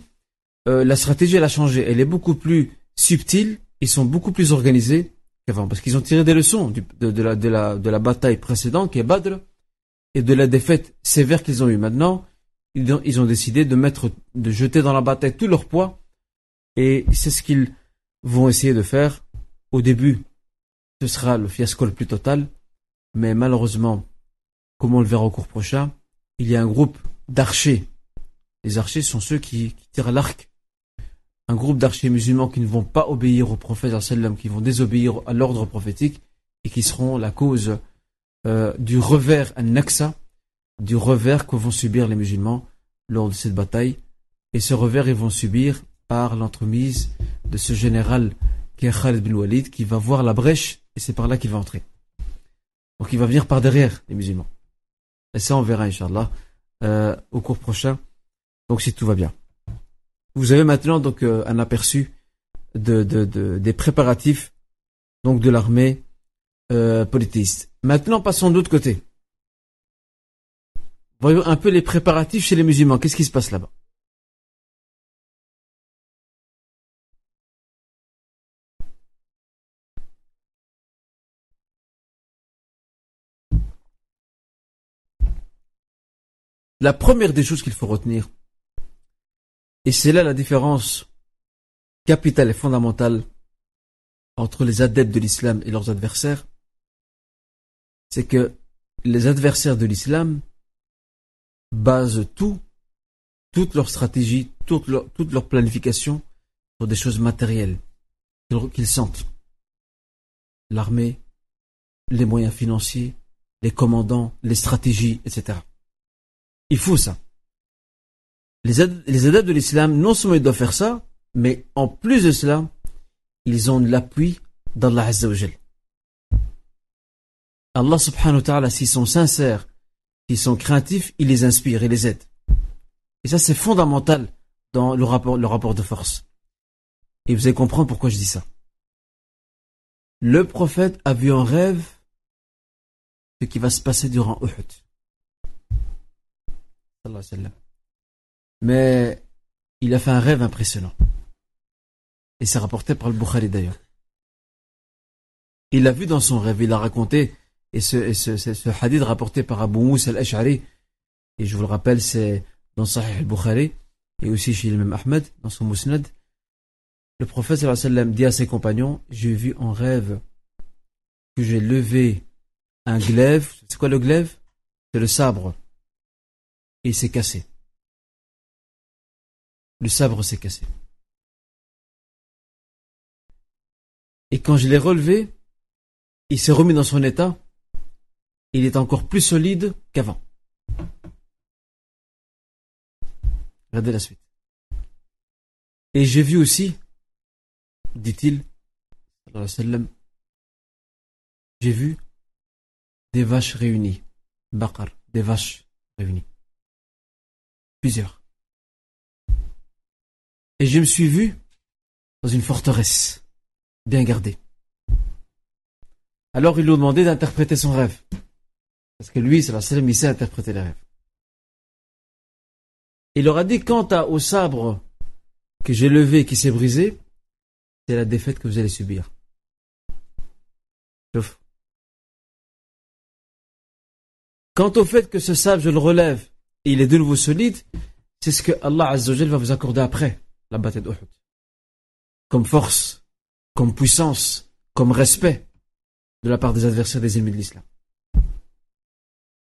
euh, la stratégie, elle a changé. Elle est beaucoup plus subtile, ils sont beaucoup plus organisés, parce qu'ils ont tiré des leçons de, la, de, la, de la bataille précédente, qui est Badr, et de la défaite sévère qu'ils ont eue. Maintenant, ils ont, ils ont décidé de mettre, de jeter dans la bataille tout leur poids, et c'est ce qu'ils vont essayer de faire. Au début, ce sera le fiasco le plus total, mais malheureusement, comme on le verra au cours prochain, il y a un groupe d'archers. Les archers sont ceux qui, tirent l'arc un groupe d'archers musulmans qui ne vont pas obéir au prophète qui vont désobéir à l'ordre prophétique et qui seront la cause euh, du revers an du revers que vont subir les musulmans lors de cette bataille. Et ce revers, ils vont subir par l'entremise de ce général qui est bin Walid, qui va voir la brèche et c'est par là qu'il va entrer. Donc il va venir par derrière les musulmans. Et ça, on verra, Inch'Allah, euh, au cours prochain. Donc si tout va bien. Vous avez maintenant donc euh, un aperçu de, des préparatifs donc de l'armée euh, polythéiste. Maintenant, passons de l'autre côté. Voyons un peu les préparatifs chez les musulmans. Qu'est-ce qui se passe là-bas? La première des choses qu'il faut retenir, et c'est là la différence capitale et fondamentale entre les adeptes de l'islam et leurs adversaires. C'est que les adversaires de l'islam basent tout, toute leur stratégie, toute leur, planification sur des choses matérielles qu'ils sentent. L'armée, les moyens financiers, les commandants, les stratégies, etc. Il faut ça les, adeptes de l'islam, non seulement ils doivent faire ça, mais en plus de cela, ils ont l'appui d'Allah Azzawajal. Allah subhanahu wa ta'ala, s'ils sont sincères, s'ils sont craintifs, il les inspire et les aide. Et ça, c'est fondamental dans le rapport, le rapport de force. Et vous allez comprendre pourquoi je dis ça. Le prophète a vu en rêve ce qui va se passer durant Uhud. Mais il a fait un rêve impressionnant. Et c'est rapporté par le Bukhari d'ailleurs. Il l'a vu dans son rêve, il a raconté, et ce, hadith rapporté par Abu Moussa al-Ash'ari, et je vous le rappelle, c'est dans Sahih al-Bukhari, et aussi chez l'imam Ahmed, dans son Musnad, le prophète sallam dit à ses compagnons, j'ai vu en rêve que j'ai levé un glaive. C'est quoi le glaive? C'est le sabre. Il s'est cassé. Le sabre s'est cassé. Et quand je l'ai relevé, il s'est remis dans son état. Il est encore plus solide qu'avant. Regardez la suite. Et j'ai vu aussi, dit-il, j'ai vu des vaches réunies, bakar, des vaches réunies, plusieurs. Et je me suis vu dans une forteresse, bien gardée. Alors il lui a demandé d'interpréter son rêve. Parce que lui, c'est la seule il sait interpréter les rêves. Il leur a dit, quant au sabre que j'ai levé qui s'est brisé, c'est la défaite que vous allez subir. Quant au fait que ce sabre, je le relève, il est de nouveau solide, c'est ce que Allah va vous accorder après la bataille d'Uhud. Comme force, comme puissance, comme respect de la part des adversaires des ennemis de l'islam.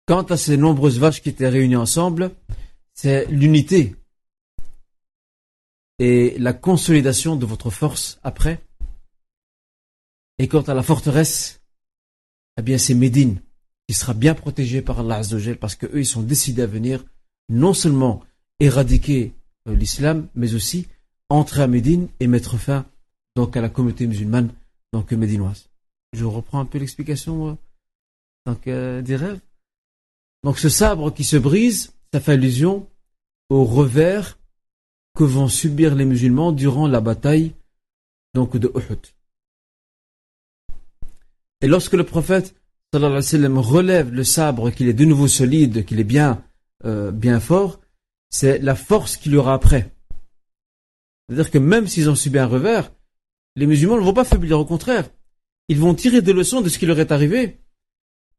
Quant à ces nombreuses vaches qui étaient réunies ensemble, c'est l'unité et la consolidation de votre force après. Et quant à la forteresse, eh bien c'est Médine qui sera bien protégée par Allah Azzawajal parce qu'eux ils sont décidés à venir non seulement éradiquer euh, l'islam, mais aussi entrer à Médine et mettre fin donc à la communauté musulmane donc médinoise. Je reprends un peu l'explication euh, euh, des rêves. Donc ce sabre qui se brise, ça fait allusion au revers que vont subir les musulmans durant la bataille donc de Uhud. Et lorsque le prophète sallallahu relève le sabre, qu'il est de nouveau solide, qu'il est bien, euh, bien fort, c'est la force qu'il aura après. C'est-à-dire que même s'ils ont subi un revers, les musulmans ne vont pas faiblir, au contraire. Ils vont tirer des leçons de ce qui leur est arrivé.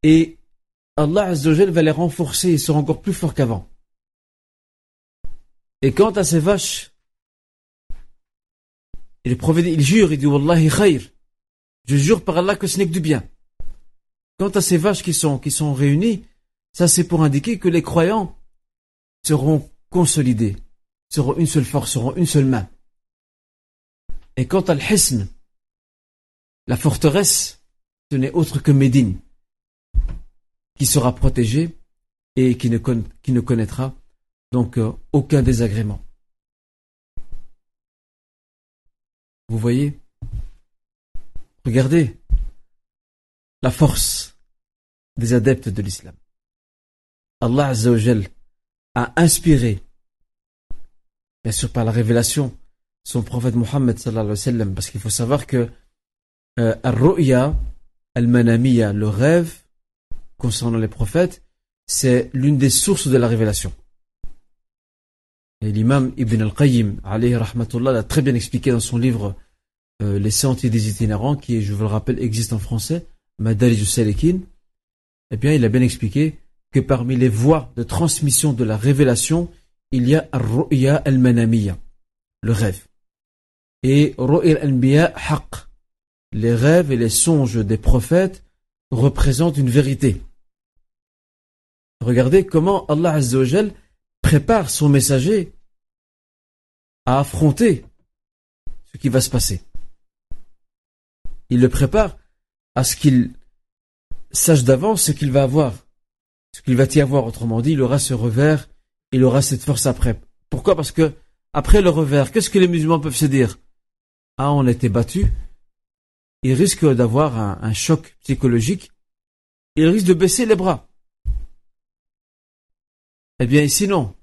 Et Allah va les renforcer, ils seront encore plus forts qu'avant. Et quant à ces vaches, il, il jure, il dit Wallahi khair. Je jure par Allah que ce n'est que du bien. Quant à ces vaches qui sont, qui réunies, ça c'est pour indiquer que les croyants seront consolidés, seront une seule force, seront une seule main. Et quant à l'hisn, la forteresse, ce n'est autre que Médine, qui sera protégée et qui ne, qui ne connaîtra donc euh, aucun désagrément. Vous voyez? Regardez la force des adeptes de l'islam. Allah a inspiré, bien sûr par la révélation, son prophète Mohammed sallallahu alayhi wa sallam, parce qu'il faut savoir que euh, al-ru'ya, al-manamiya, le rêve concernant les prophètes, c'est l'une des sources de la révélation. Et l'imam Ibn al-Qayyim, alayhi rahmatullah, l'a très bien expliqué dans son livre euh, Les sentiers des itinérants, qui, je vous le rappelle, existe en français, Madarij. Eh bien, il a bien expliqué que parmi les voies de transmission de la révélation, il y a Ru'ya al-Manamiya, le rêve. Et Ru'ya al-Anbiya haq. Les rêves et les songes des prophètes représentent une vérité. Regardez comment Allah Azza prépare son messager à affronter ce qui va se passer. Il le prépare à ce qu'il sache d'avance ce qu'il va avoir, ce qu'il va y avoir. Autrement dit, il aura ce revers, il aura cette force après. Pourquoi? Parce que après le revers, qu'est-ce que les musulmans peuvent se dire? Ah, on a été battu. Il risque d'avoir un, choc psychologique. Il risque de baisser les bras. Eh bien, ici non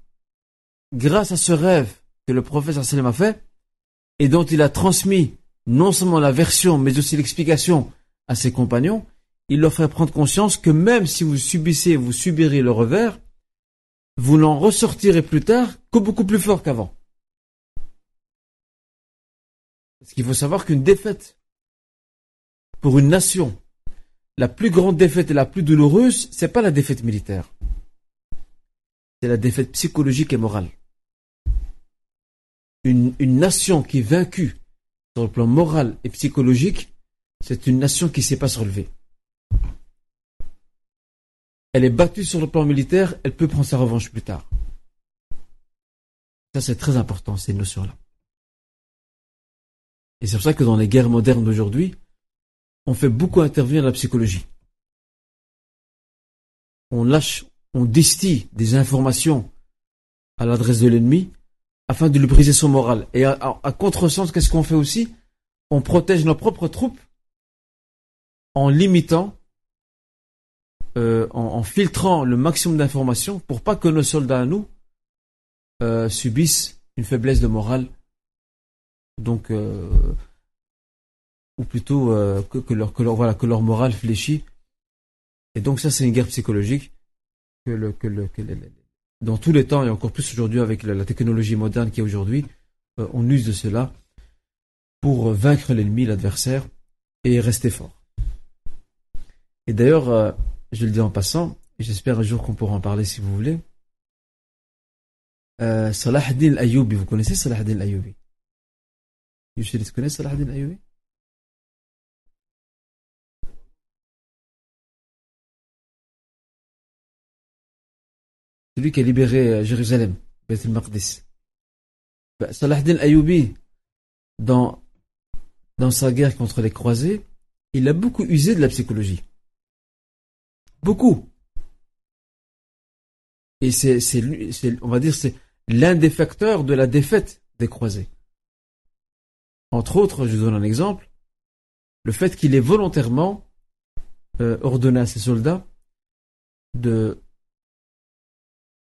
grâce à ce rêve que le prophète sallam a fait et dont il a transmis non seulement la version mais aussi l'explication à ses compagnons, il leur fait prendre conscience que même si vous subissez, vous subirez le revers, vous n'en ressortirez plus tard que beaucoup plus fort qu'avant. Parce qu'il faut savoir qu'une défaite pour une nation, la plus grande défaite et la plus douloureuse, c'est pas la défaite militaire. C'est la défaite psychologique et morale. Une nation qui est vaincue sur le plan moral et psychologique, c'est une nation qui ne sait pas se relever. Elle est battue sur le plan militaire, elle peut prendre sa revanche plus tard. Ça, c'est très important, ces notions-là. Et c'est pour ça que dans les guerres modernes d'aujourd'hui, on fait beaucoup intervenir la psychologie. On lâche, on distille des informations à l'adresse de l'ennemi afin de lui briser son moral. Et à, à contresens, qu'est-ce qu'on fait aussi? On protège nos propres troupes en limitant, euh, en, filtrant le maximum d'informations pour pas que nos soldats à nous euh, subissent une faiblesse de morale. Donc, euh, ou plutôt que, leur, que, leur, voilà, que leur morale fléchit. Et donc ça, c'est une guerre psychologique que, le, que, le, que dans tous les temps, et encore plus aujourd'hui avec la, technologie moderne qui est aujourd'hui, on use de cela pour vaincre l'ennemi, l'adversaire, et rester fort. Et d'ailleurs, euh, je le dis en passant, j'espère un jour qu'on pourra en parler si vous voulez. Euh, Salah al-Ayyubi, vous connaissez Salah ad-Din al-Ayyubi tu connais Salah ad-Din al-Ayyubi Celui qui a libéré euh, Jérusalem, Beth al-Maqdis. Bah, Salah al-Ayyubi, dans, dans sa guerre contre les croisés, il a beaucoup usé de la psychologie. Beaucoup. Et c'est, on va dire, c'est l'un des facteurs de la défaite des croisés. Entre autres, je vous donne un exemple, le fait qu'il ait volontairement euh, ordonné à ses soldats de,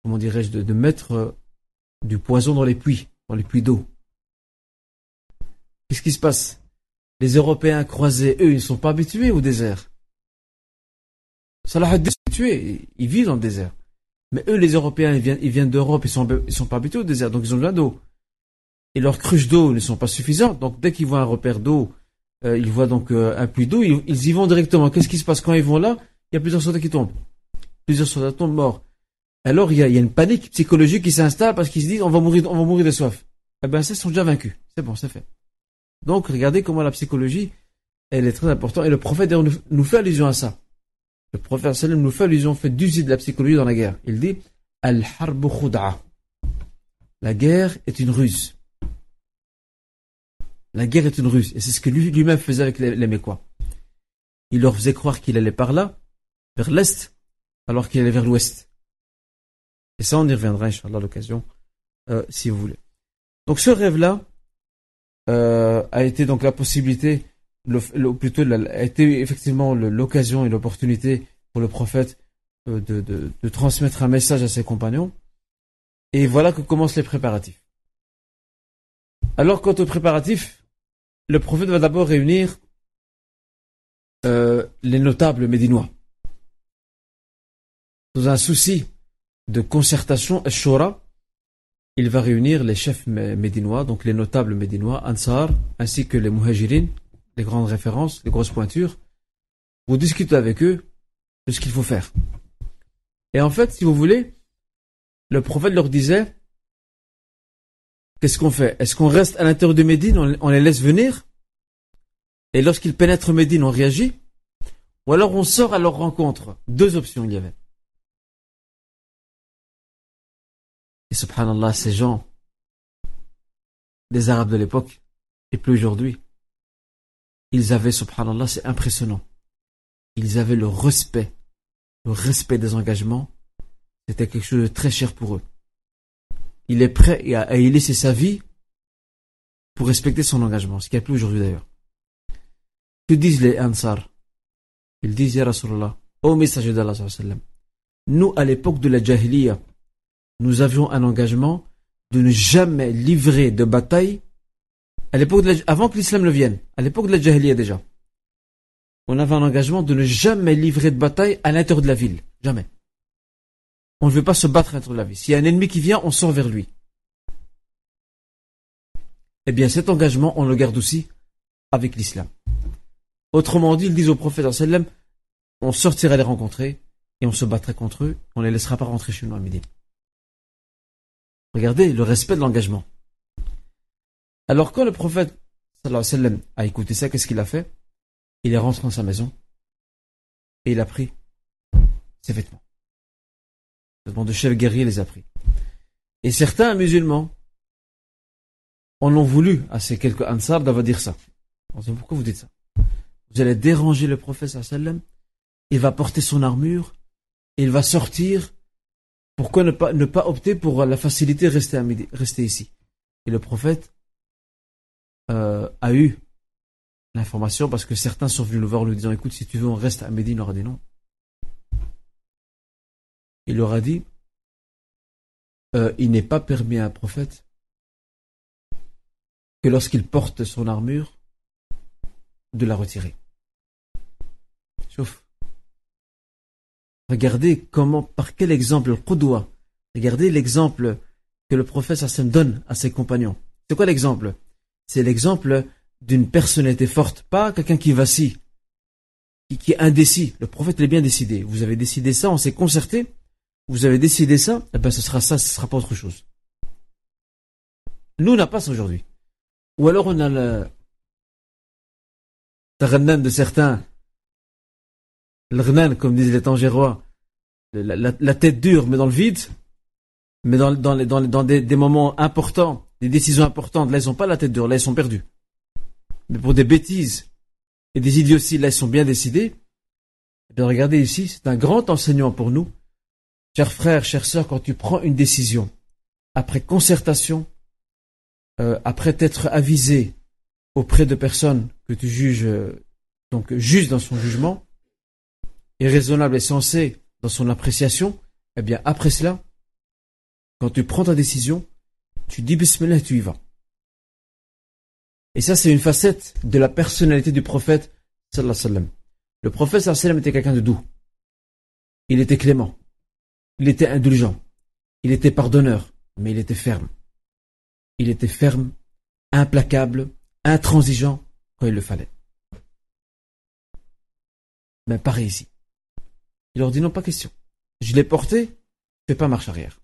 comment dirais-je, de, mettre euh, du poison dans les puits, dans les puits d'eau. Qu'est-ce qui se passe? Les Européens croisés, eux, ils ne sont pas habitués au désert. Salah ad-Din tué, ils vivent dans le désert. Mais eux, les Européens, ils viennent, ils viennent d'Europe, ils sont, ils sont pas habitués au désert, donc ils ont besoin d'eau. Et leurs cruches d'eau ne sont pas suffisantes, donc dès qu'ils voient un repère d'eau, euh, ils voient donc euh, un puits d'eau, ils, y vont directement. Qu'est-ce qui se passe quand ils vont là? Il y a plusieurs soldats qui tombent. Plusieurs soldats tombent morts. Alors il y a, il y a une panique psychologique qui s'installe parce qu'ils se disent on va mourir, on va mourir de soif. Eh ben, ça, ils sont déjà vaincus. C'est bon, c'est fait. Donc, regardez comment la psychologie, elle est très importante. Et le prophète nous fait allusion à ça. Le prophète sallam nous fait allusion, fait d'user de la psychologie dans la guerre. Il dit Al-harbu khud'a. La guerre est une ruse. La guerre est une ruse. Et c'est ce que lui-même faisait avec les, les. Il leur faisait croire qu'il allait par là, vers l'est, alors qu'il allait vers l'ouest. Et ça, on y reviendra, Inch'Allah, à l'occasion, euh, si vous voulez. Donc ce rêve-là euh, a été donc la possibilité le, plutôt a été effectivement l'occasion et l'opportunité pour le prophète euh, de, transmettre un message à ses compagnons. Et voilà que commencent les préparatifs. Alors quant aux préparatifs, le prophète va d'abord réunir euh, les notables médinois. Dans un souci de concertation, Shura, il va réunir les chefs médinois, donc les notables médinois, Ansar, ainsi que les muhajirines, les grandes références, les grosses pointures, vous discutez avec eux de ce qu'il faut faire. Et en fait, si vous voulez, le prophète leur disait, qu'est-ce qu'on fait? Est-ce qu'on reste à l'intérieur de Médine, on les laisse venir? Et lorsqu'ils pénètrent Médine, on réagit? Ou alors on sort à leur rencontre? Deux options il y avait. Et subhanallah, ces gens, les Arabes de l'époque, et plus aujourd'hui, ils avaient, subhanallah, c'est impressionnant. Ils avaient le respect, le respect des engagements. C'était quelque chose de très cher pour eux. Il est prêt à, y laisser sa vie pour respecter son engagement, ce qu'il n'y a plus aujourd'hui d'ailleurs. Que disent les Ansar? Ils disent, Ya Rasulallah, ô messager d'Allah, nous, à l'époque de la Jahiliya, nous avions un engagement de ne jamais livrer de bataille avant que l'islam ne vienne, à l'époque de la Jahiliya déjà. On avait un engagement de ne jamais livrer de bataille à l'intérieur de la ville. Jamais. On ne veut pas se battre à l'intérieur de la ville. S'il y a un ennemi qui vient, on sort vers lui. Eh bien, cet engagement, on le garde aussi avec l'islam. Autrement dit, ils disent au prophète sallam, on sortira les rencontrer et on se battra contre eux, on ne les laissera pas rentrer chez nous à midi. Regardez le respect de l'engagement. Alors quand le prophète sallam, a écouté ça, qu'est-ce qu'il a fait? Il est rentré dans sa maison et il a pris ses vêtements. Les vêtements de chef guerrier les a pris. Et certains musulmans en ont voulu à ces quelques ansar d'avoir dire ça. pourquoi vous dites ça? Vous allez déranger le prophète sallam il va porter son armure, il va sortir. Pourquoi ne pas, ne pas opter pour la facilité rester, à rester ici? Et le prophète euh, a eu l'information parce que certains sont venus le voir en lui disant écoute si tu veux on reste à Médine il aura dit non. Il leur a dit euh, il n'est pas permis à un prophète que lorsqu'il porte son armure de la retirer. Sauf regardez comment par quel exemple le Qudwa regardez l'exemple que le prophète Hassan donne à ses compagnons. C'est quoi l'exemple? C'est l'exemple d'une personnalité forte, pas quelqu'un qui vacille, qui, est indécis. Le prophète est bien décidé. Vous avez décidé ça, on s'est concerté, vous avez décidé ça, eh ben ce sera ça, ce sera pas autre chose. Nous, on n'a pas ça aujourd'hui. Ou alors on a le tarnan de certains, le comme disent les Tangérois, la, tête dure mais dans le vide, mais dans, dans, des moments importants, des décisions importantes, là, ils n'ont pas la tête dure, là, ils sont perdus. Mais pour des bêtises et des idioties, là, ils sont bien décidés. Eh bien, regardez ici, c'est un grand enseignement pour nous. Chers frères, chères sœurs, quand tu prends une décision, après concertation, euh, après être avisé auprès de personnes que tu juges, euh, donc juste dans son jugement, et raisonnable et sensé dans son appréciation, eh bien, après cela, quand tu prends ta décision, tu dis Bismillah et tu y vas. Et ça, c'est une facette de la personnalité du prophète sallallahu Le prophète sallallahu était quelqu'un de doux. Il était clément. Il était indulgent. Il était pardonneur. Mais il était ferme. Il était ferme, implacable, intransigeant quand il le fallait. Mais pareil ici. Il leur dit non, pas question. Je l'ai porté, fais pas marche arrière.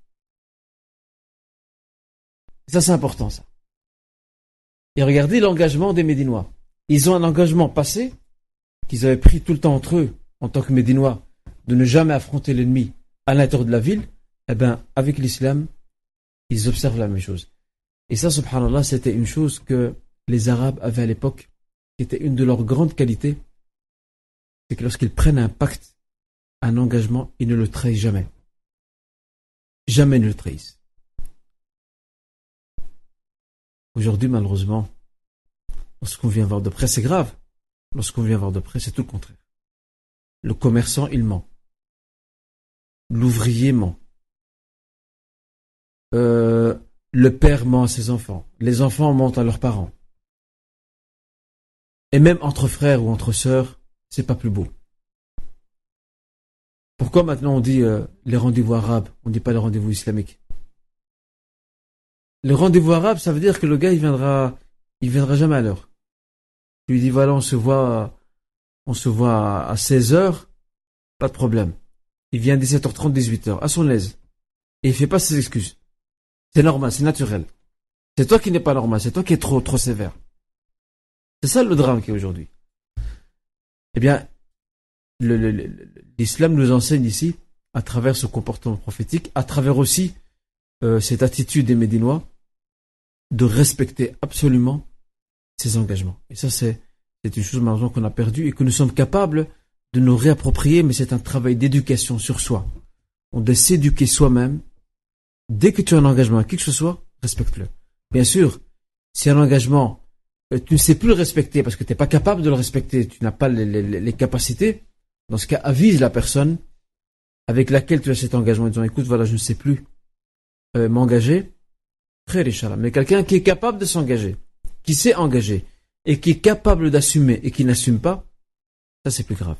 Ça, c'est important, ça. Et regardez l'engagement des Médinois. Ils ont un engagement passé qu'ils avaient pris tout le temps entre eux, en tant que Médinois, de ne jamais affronter l'ennemi à l'intérieur de la ville. Eh bien, avec l'islam, ils observent la même chose. Et ça, subhanallah, c'était une chose que les Arabes avaient à l'époque, qui était une de leurs grandes qualités, c'est que lorsqu'ils prennent un pacte, un engagement, ils ne le trahissent jamais. Jamais ne le trahissent. Aujourd'hui, malheureusement, lorsqu'on vient voir de près, c'est grave. Lorsqu'on vient voir de près, c'est tout le contraire. Le commerçant, il ment. L'ouvrier ment. Euh, le père ment à ses enfants. Les enfants mentent à leurs parents. Et même entre frères ou entre sœurs, c'est pas plus beau. Pourquoi maintenant on dit euh, les rendez-vous arabes, on ne dit pas les rendez-vous islamiques? Le rendez-vous arabe, ça veut dire que le gars, il viendra, il viendra jamais à l'heure. Tu lui dis, voilà, on se voit, on se voit à 16 heures, pas de problème. Il vient à 17h30, 18h, à son aise. Et il fait pas ses excuses. C'est normal, c'est naturel. C'est toi qui n'es pas normal, c'est toi qui es trop, trop sévère. C'est ça le drame qui est aujourd'hui. Eh bien, l'islam nous enseigne ici, à travers ce comportement prophétique, à travers aussi euh, cette attitude des Médinois, de respecter absolument ses engagements. Et ça, c'est une chose malheureusement qu'on a perdue et que nous sommes capables de nous réapproprier, mais c'est un travail d'éducation sur soi. On doit s'éduquer soi-même. Dès que tu as un engagement qui que ce soit, respecte-le. Bien sûr, si un engagement, euh, tu ne sais plus le respecter parce que tu n'es pas capable de le respecter, tu n'as pas les, capacités, dans ce cas, avise la personne avec laquelle tu as cet engagement en disant, écoute, voilà, je ne sais plus euh, m'engager, mais quelqu'un qui est capable de s'engager, qui sait engager, et qui est capable d'assumer et qui n'assume pas, ça c'est plus grave.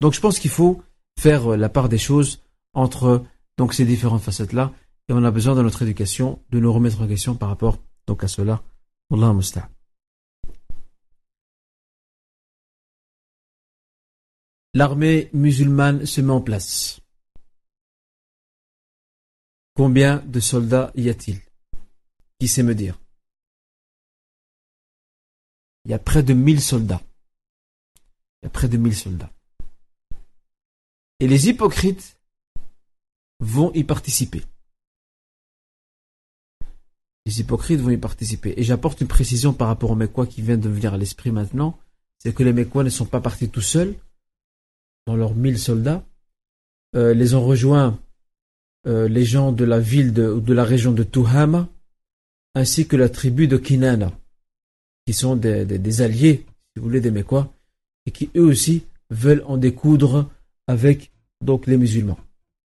Donc je pense qu'il faut faire la part des choses entre donc ces différentes facettes-là, et on a besoin dans notre éducation de nous remettre en question par rapport donc à cela. Allah L'armée musulmane se met en place. Combien de soldats y a-t-il? Qui sait me dire? Il y a près de 1000 soldats. Il y a près de 1000 soldats. Et les hypocrites vont y participer. Les hypocrites vont y participer. Et j'apporte une précision par rapport aux Mécois qui vient de venir à l'esprit maintenant. C'est que les Mécois ne sont pas partis tout seuls dans leurs mille soldats. Euh, les ont rejoints les gens de la ville de, de la région de Tuhama, ainsi que la tribu de Kinana, qui sont des, des, alliés, si vous voulez, des Mécois, et qui eux aussi veulent en découdre avec donc les musulmans.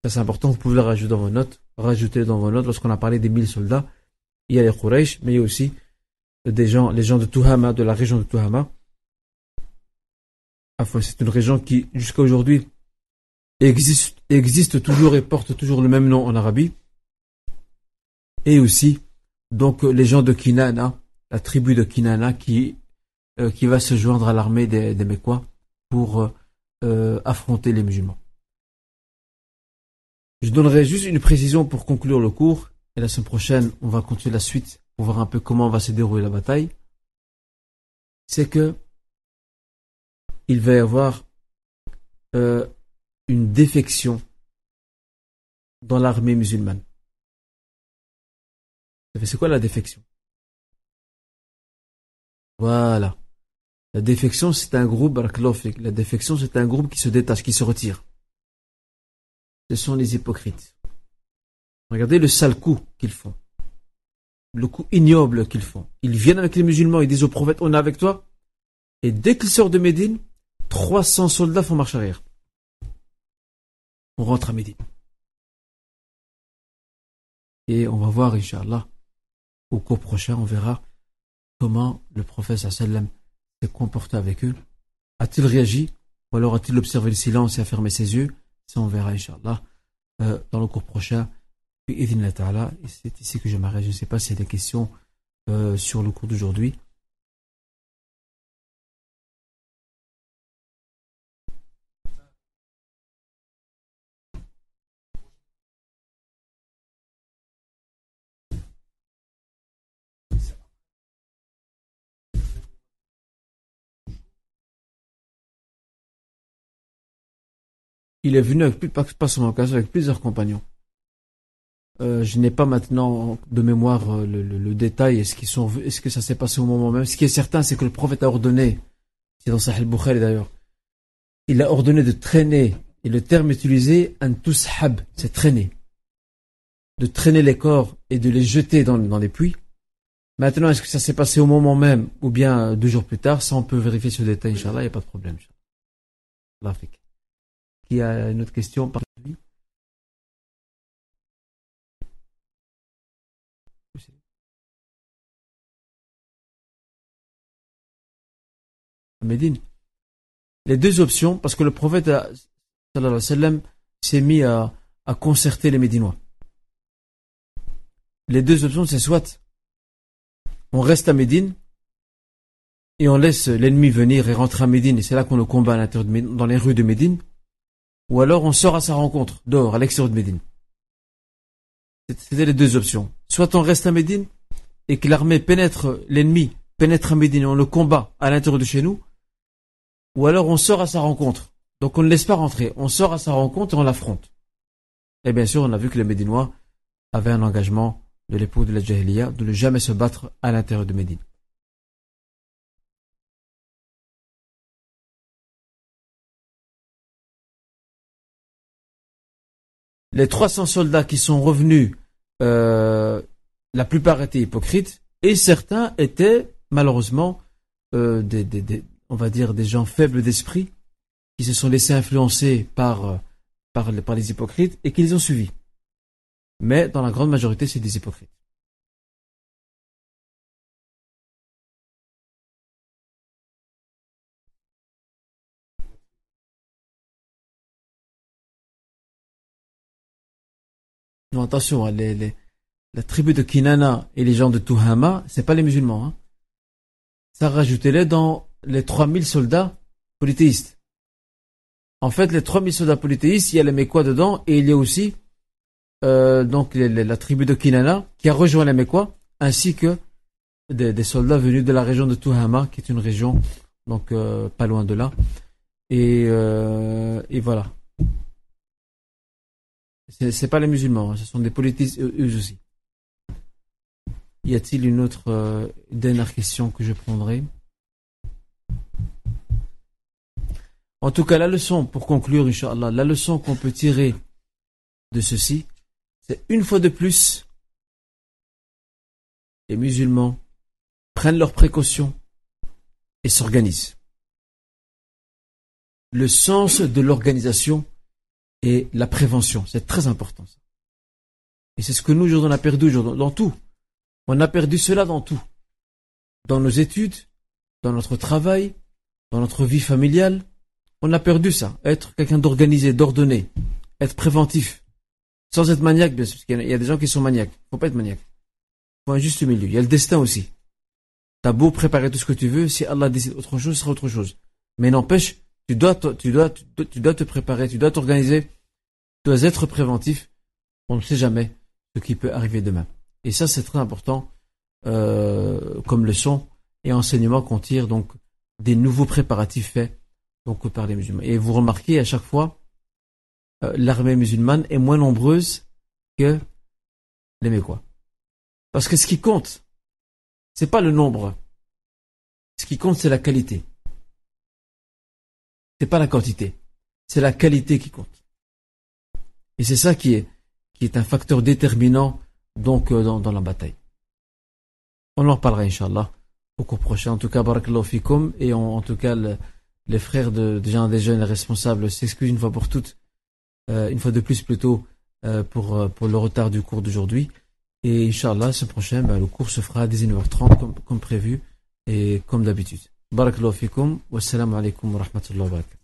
Ça c'est important, vous pouvez le rajouter dans vos notes, rajouter dans vos notes lorsqu'on a parlé des mille soldats il y a les Quraysh, mais il y a aussi des gens, les gens de Tuhama, de la région de Tuhama. Enfin, c'est une région qui, jusqu'à aujourd'hui, existe, toujours et porte toujours le même nom en Arabie. Et aussi, donc, les gens de Kinana, la tribu de Kinana qui, euh, qui va se joindre à l'armée des, des Mécois pour euh, euh, affronter les musulmans. Je donnerai juste une précision pour conclure le cours. Et la semaine prochaine, on va continuer la suite pour voir un peu comment va se dérouler la bataille. C'est que il va y avoir une défection dans l'armée musulmane. C'est quoi la défection? Voilà. La défection, c'est un groupe, la défection, c'est un groupe qui se détache, qui se retire. Ce sont les hypocrites. Regardez le sale coup qu'ils font. Le coup ignoble qu'ils font. Ils viennent avec les musulmans, ils disent au prophète, on est avec toi. Et dès qu'ils sortent de Médine, 300 soldats font marche arrière. On rentre à Médine. Et on va voir, Inch'Allah, au cours prochain, on verra comment le prophète sallam s'est comporté avec eux. A-t-il réagi Ou alors a-t-il observé le silence et a fermé ses yeux? Ça, on verra, Inch'Allah, euh, dans le cours prochain. C'est ici que je m'arrête. Je ne sais pas s'il y a des questions euh, sur le cours d'aujourd'hui. Il est venu avec, pas seulement avec plusieurs compagnons. Euh, je n'ai pas maintenant de mémoire euh, le, détail. Est-ce qu'ils sont, est-ce que ça s'est passé au moment même? Ce qui est certain, c'est que le prophète a ordonné, c'est dans Sahih Bukhari d'ailleurs, il a ordonné de traîner, et le terme utilisé, un tushab, c'est traîner, de traîner les corps et de les jeter dans, les puits. Maintenant, est-ce que ça s'est passé au moment même ou bien deux jours plus tard? Ça, on peut vérifier ce détail, Inch'Allah, il n'y a pas de problème. L'Afrique. Qui a une autre question par Médine. Les deux options, parce que le prophète s'est mis à, concerter les Médinois. Les deux options, c'est soit on reste à Médine et on laisse l'ennemi venir et rentrer à Médine, et c'est là qu'on le combat dans les rues de Médine, ou alors on sort à sa rencontre, dehors, à l'extérieur de Médine. C'était les deux options. Soit on reste à Médine et que l'armée pénètre l'ennemi, pénètre à Médine et on le combat à l'intérieur de chez nous, ou alors on sort à sa rencontre. Donc on ne laisse pas rentrer. On sort à sa rencontre et on l'affronte. Et bien sûr, on a vu que les Médinois avaient un engagement de l'époux de la Jahiliya de ne jamais se battre à l'intérieur de Médine. Les 300 soldats qui sont revenus, euh, la plupart étaient hypocrites et certains étaient malheureusement euh, des, on va dire, des gens faibles d'esprit qui se sont laissés influencer euh, par les hypocrites et qui les ont suivis. Mais dans la grande majorité, c'est des hypocrites. Attention, hein, les, les, la tribu de Kinana et les gens de Tuhama, c'est pas les musulmans. Hein. Ça rajoutez-les dans les 3000 soldats polythéistes. En fait, les 3000 soldats polythéistes, il y a les Mécois dedans et il y a aussi euh, donc la tribu de Kinana qui a rejoint les Mécois ainsi que des, soldats venus de la région de Tuhama qui est une région donc euh, pas loin de là. Et, euh, et voilà. C'est pas les musulmans, ce sont des polythéistes eux aussi. Y a-t-il une autre euh, dernière question que je prendrai? En tout cas, la leçon, pour conclure, Inch'Allah, la leçon qu'on peut tirer de ceci, c'est une fois de plus, les musulmans prennent leurs précautions et s'organisent. Le sens de l'organisation et la prévention, c'est très important. Et c'est ce que nous, aujourd'hui, on a perdu dans tout. On a perdu cela dans tout. Dans nos études, dans notre travail, dans notre vie familiale. On a perdu ça. Être quelqu'un d'organisé, d'ordonné, être préventif. Sans être maniaque, bien sûr, parce y a des gens qui sont maniaques. Faut pas être maniaque. Faut un juste milieu. Il y a le destin aussi. T'as beau préparer tout ce que tu veux, si Allah décide autre chose, ce sera autre chose. Mais n'empêche, tu dois, te préparer, tu dois t'organiser, tu dois être préventif. On ne sait jamais ce qui peut arriver demain. Et ça, c'est très important euh, comme leçon et enseignement qu'on tire donc des nouveaux préparatifs faits donc par les musulmans. Et vous remarquez à chaque fois, euh, l'armée musulmane est moins nombreuse que les Mécois. Parce que ce qui compte, c'est pas le nombre. Ce qui compte, c'est la qualité. C'est pas la quantité. C'est la qualité qui compte. Et c'est ça qui est, un facteur déterminant donc euh, dans, la bataille. On en parlera, Inch'Allah, au cours prochain. En tout cas, barakallahu fikum, et en, tout cas, les frères de, de des jeunes responsables s'excusent une fois pour toutes, euh, une fois de plus plutôt, euh, pour, le retard du cours d'aujourd'hui. Et Inch'Allah, ce prochain, ben, le cours se fera à 19h30 comme, comme prévu et comme d'habitude. Barakallahu fikum, wassalamu alaikum wa rahmatullahi wa barakatuh.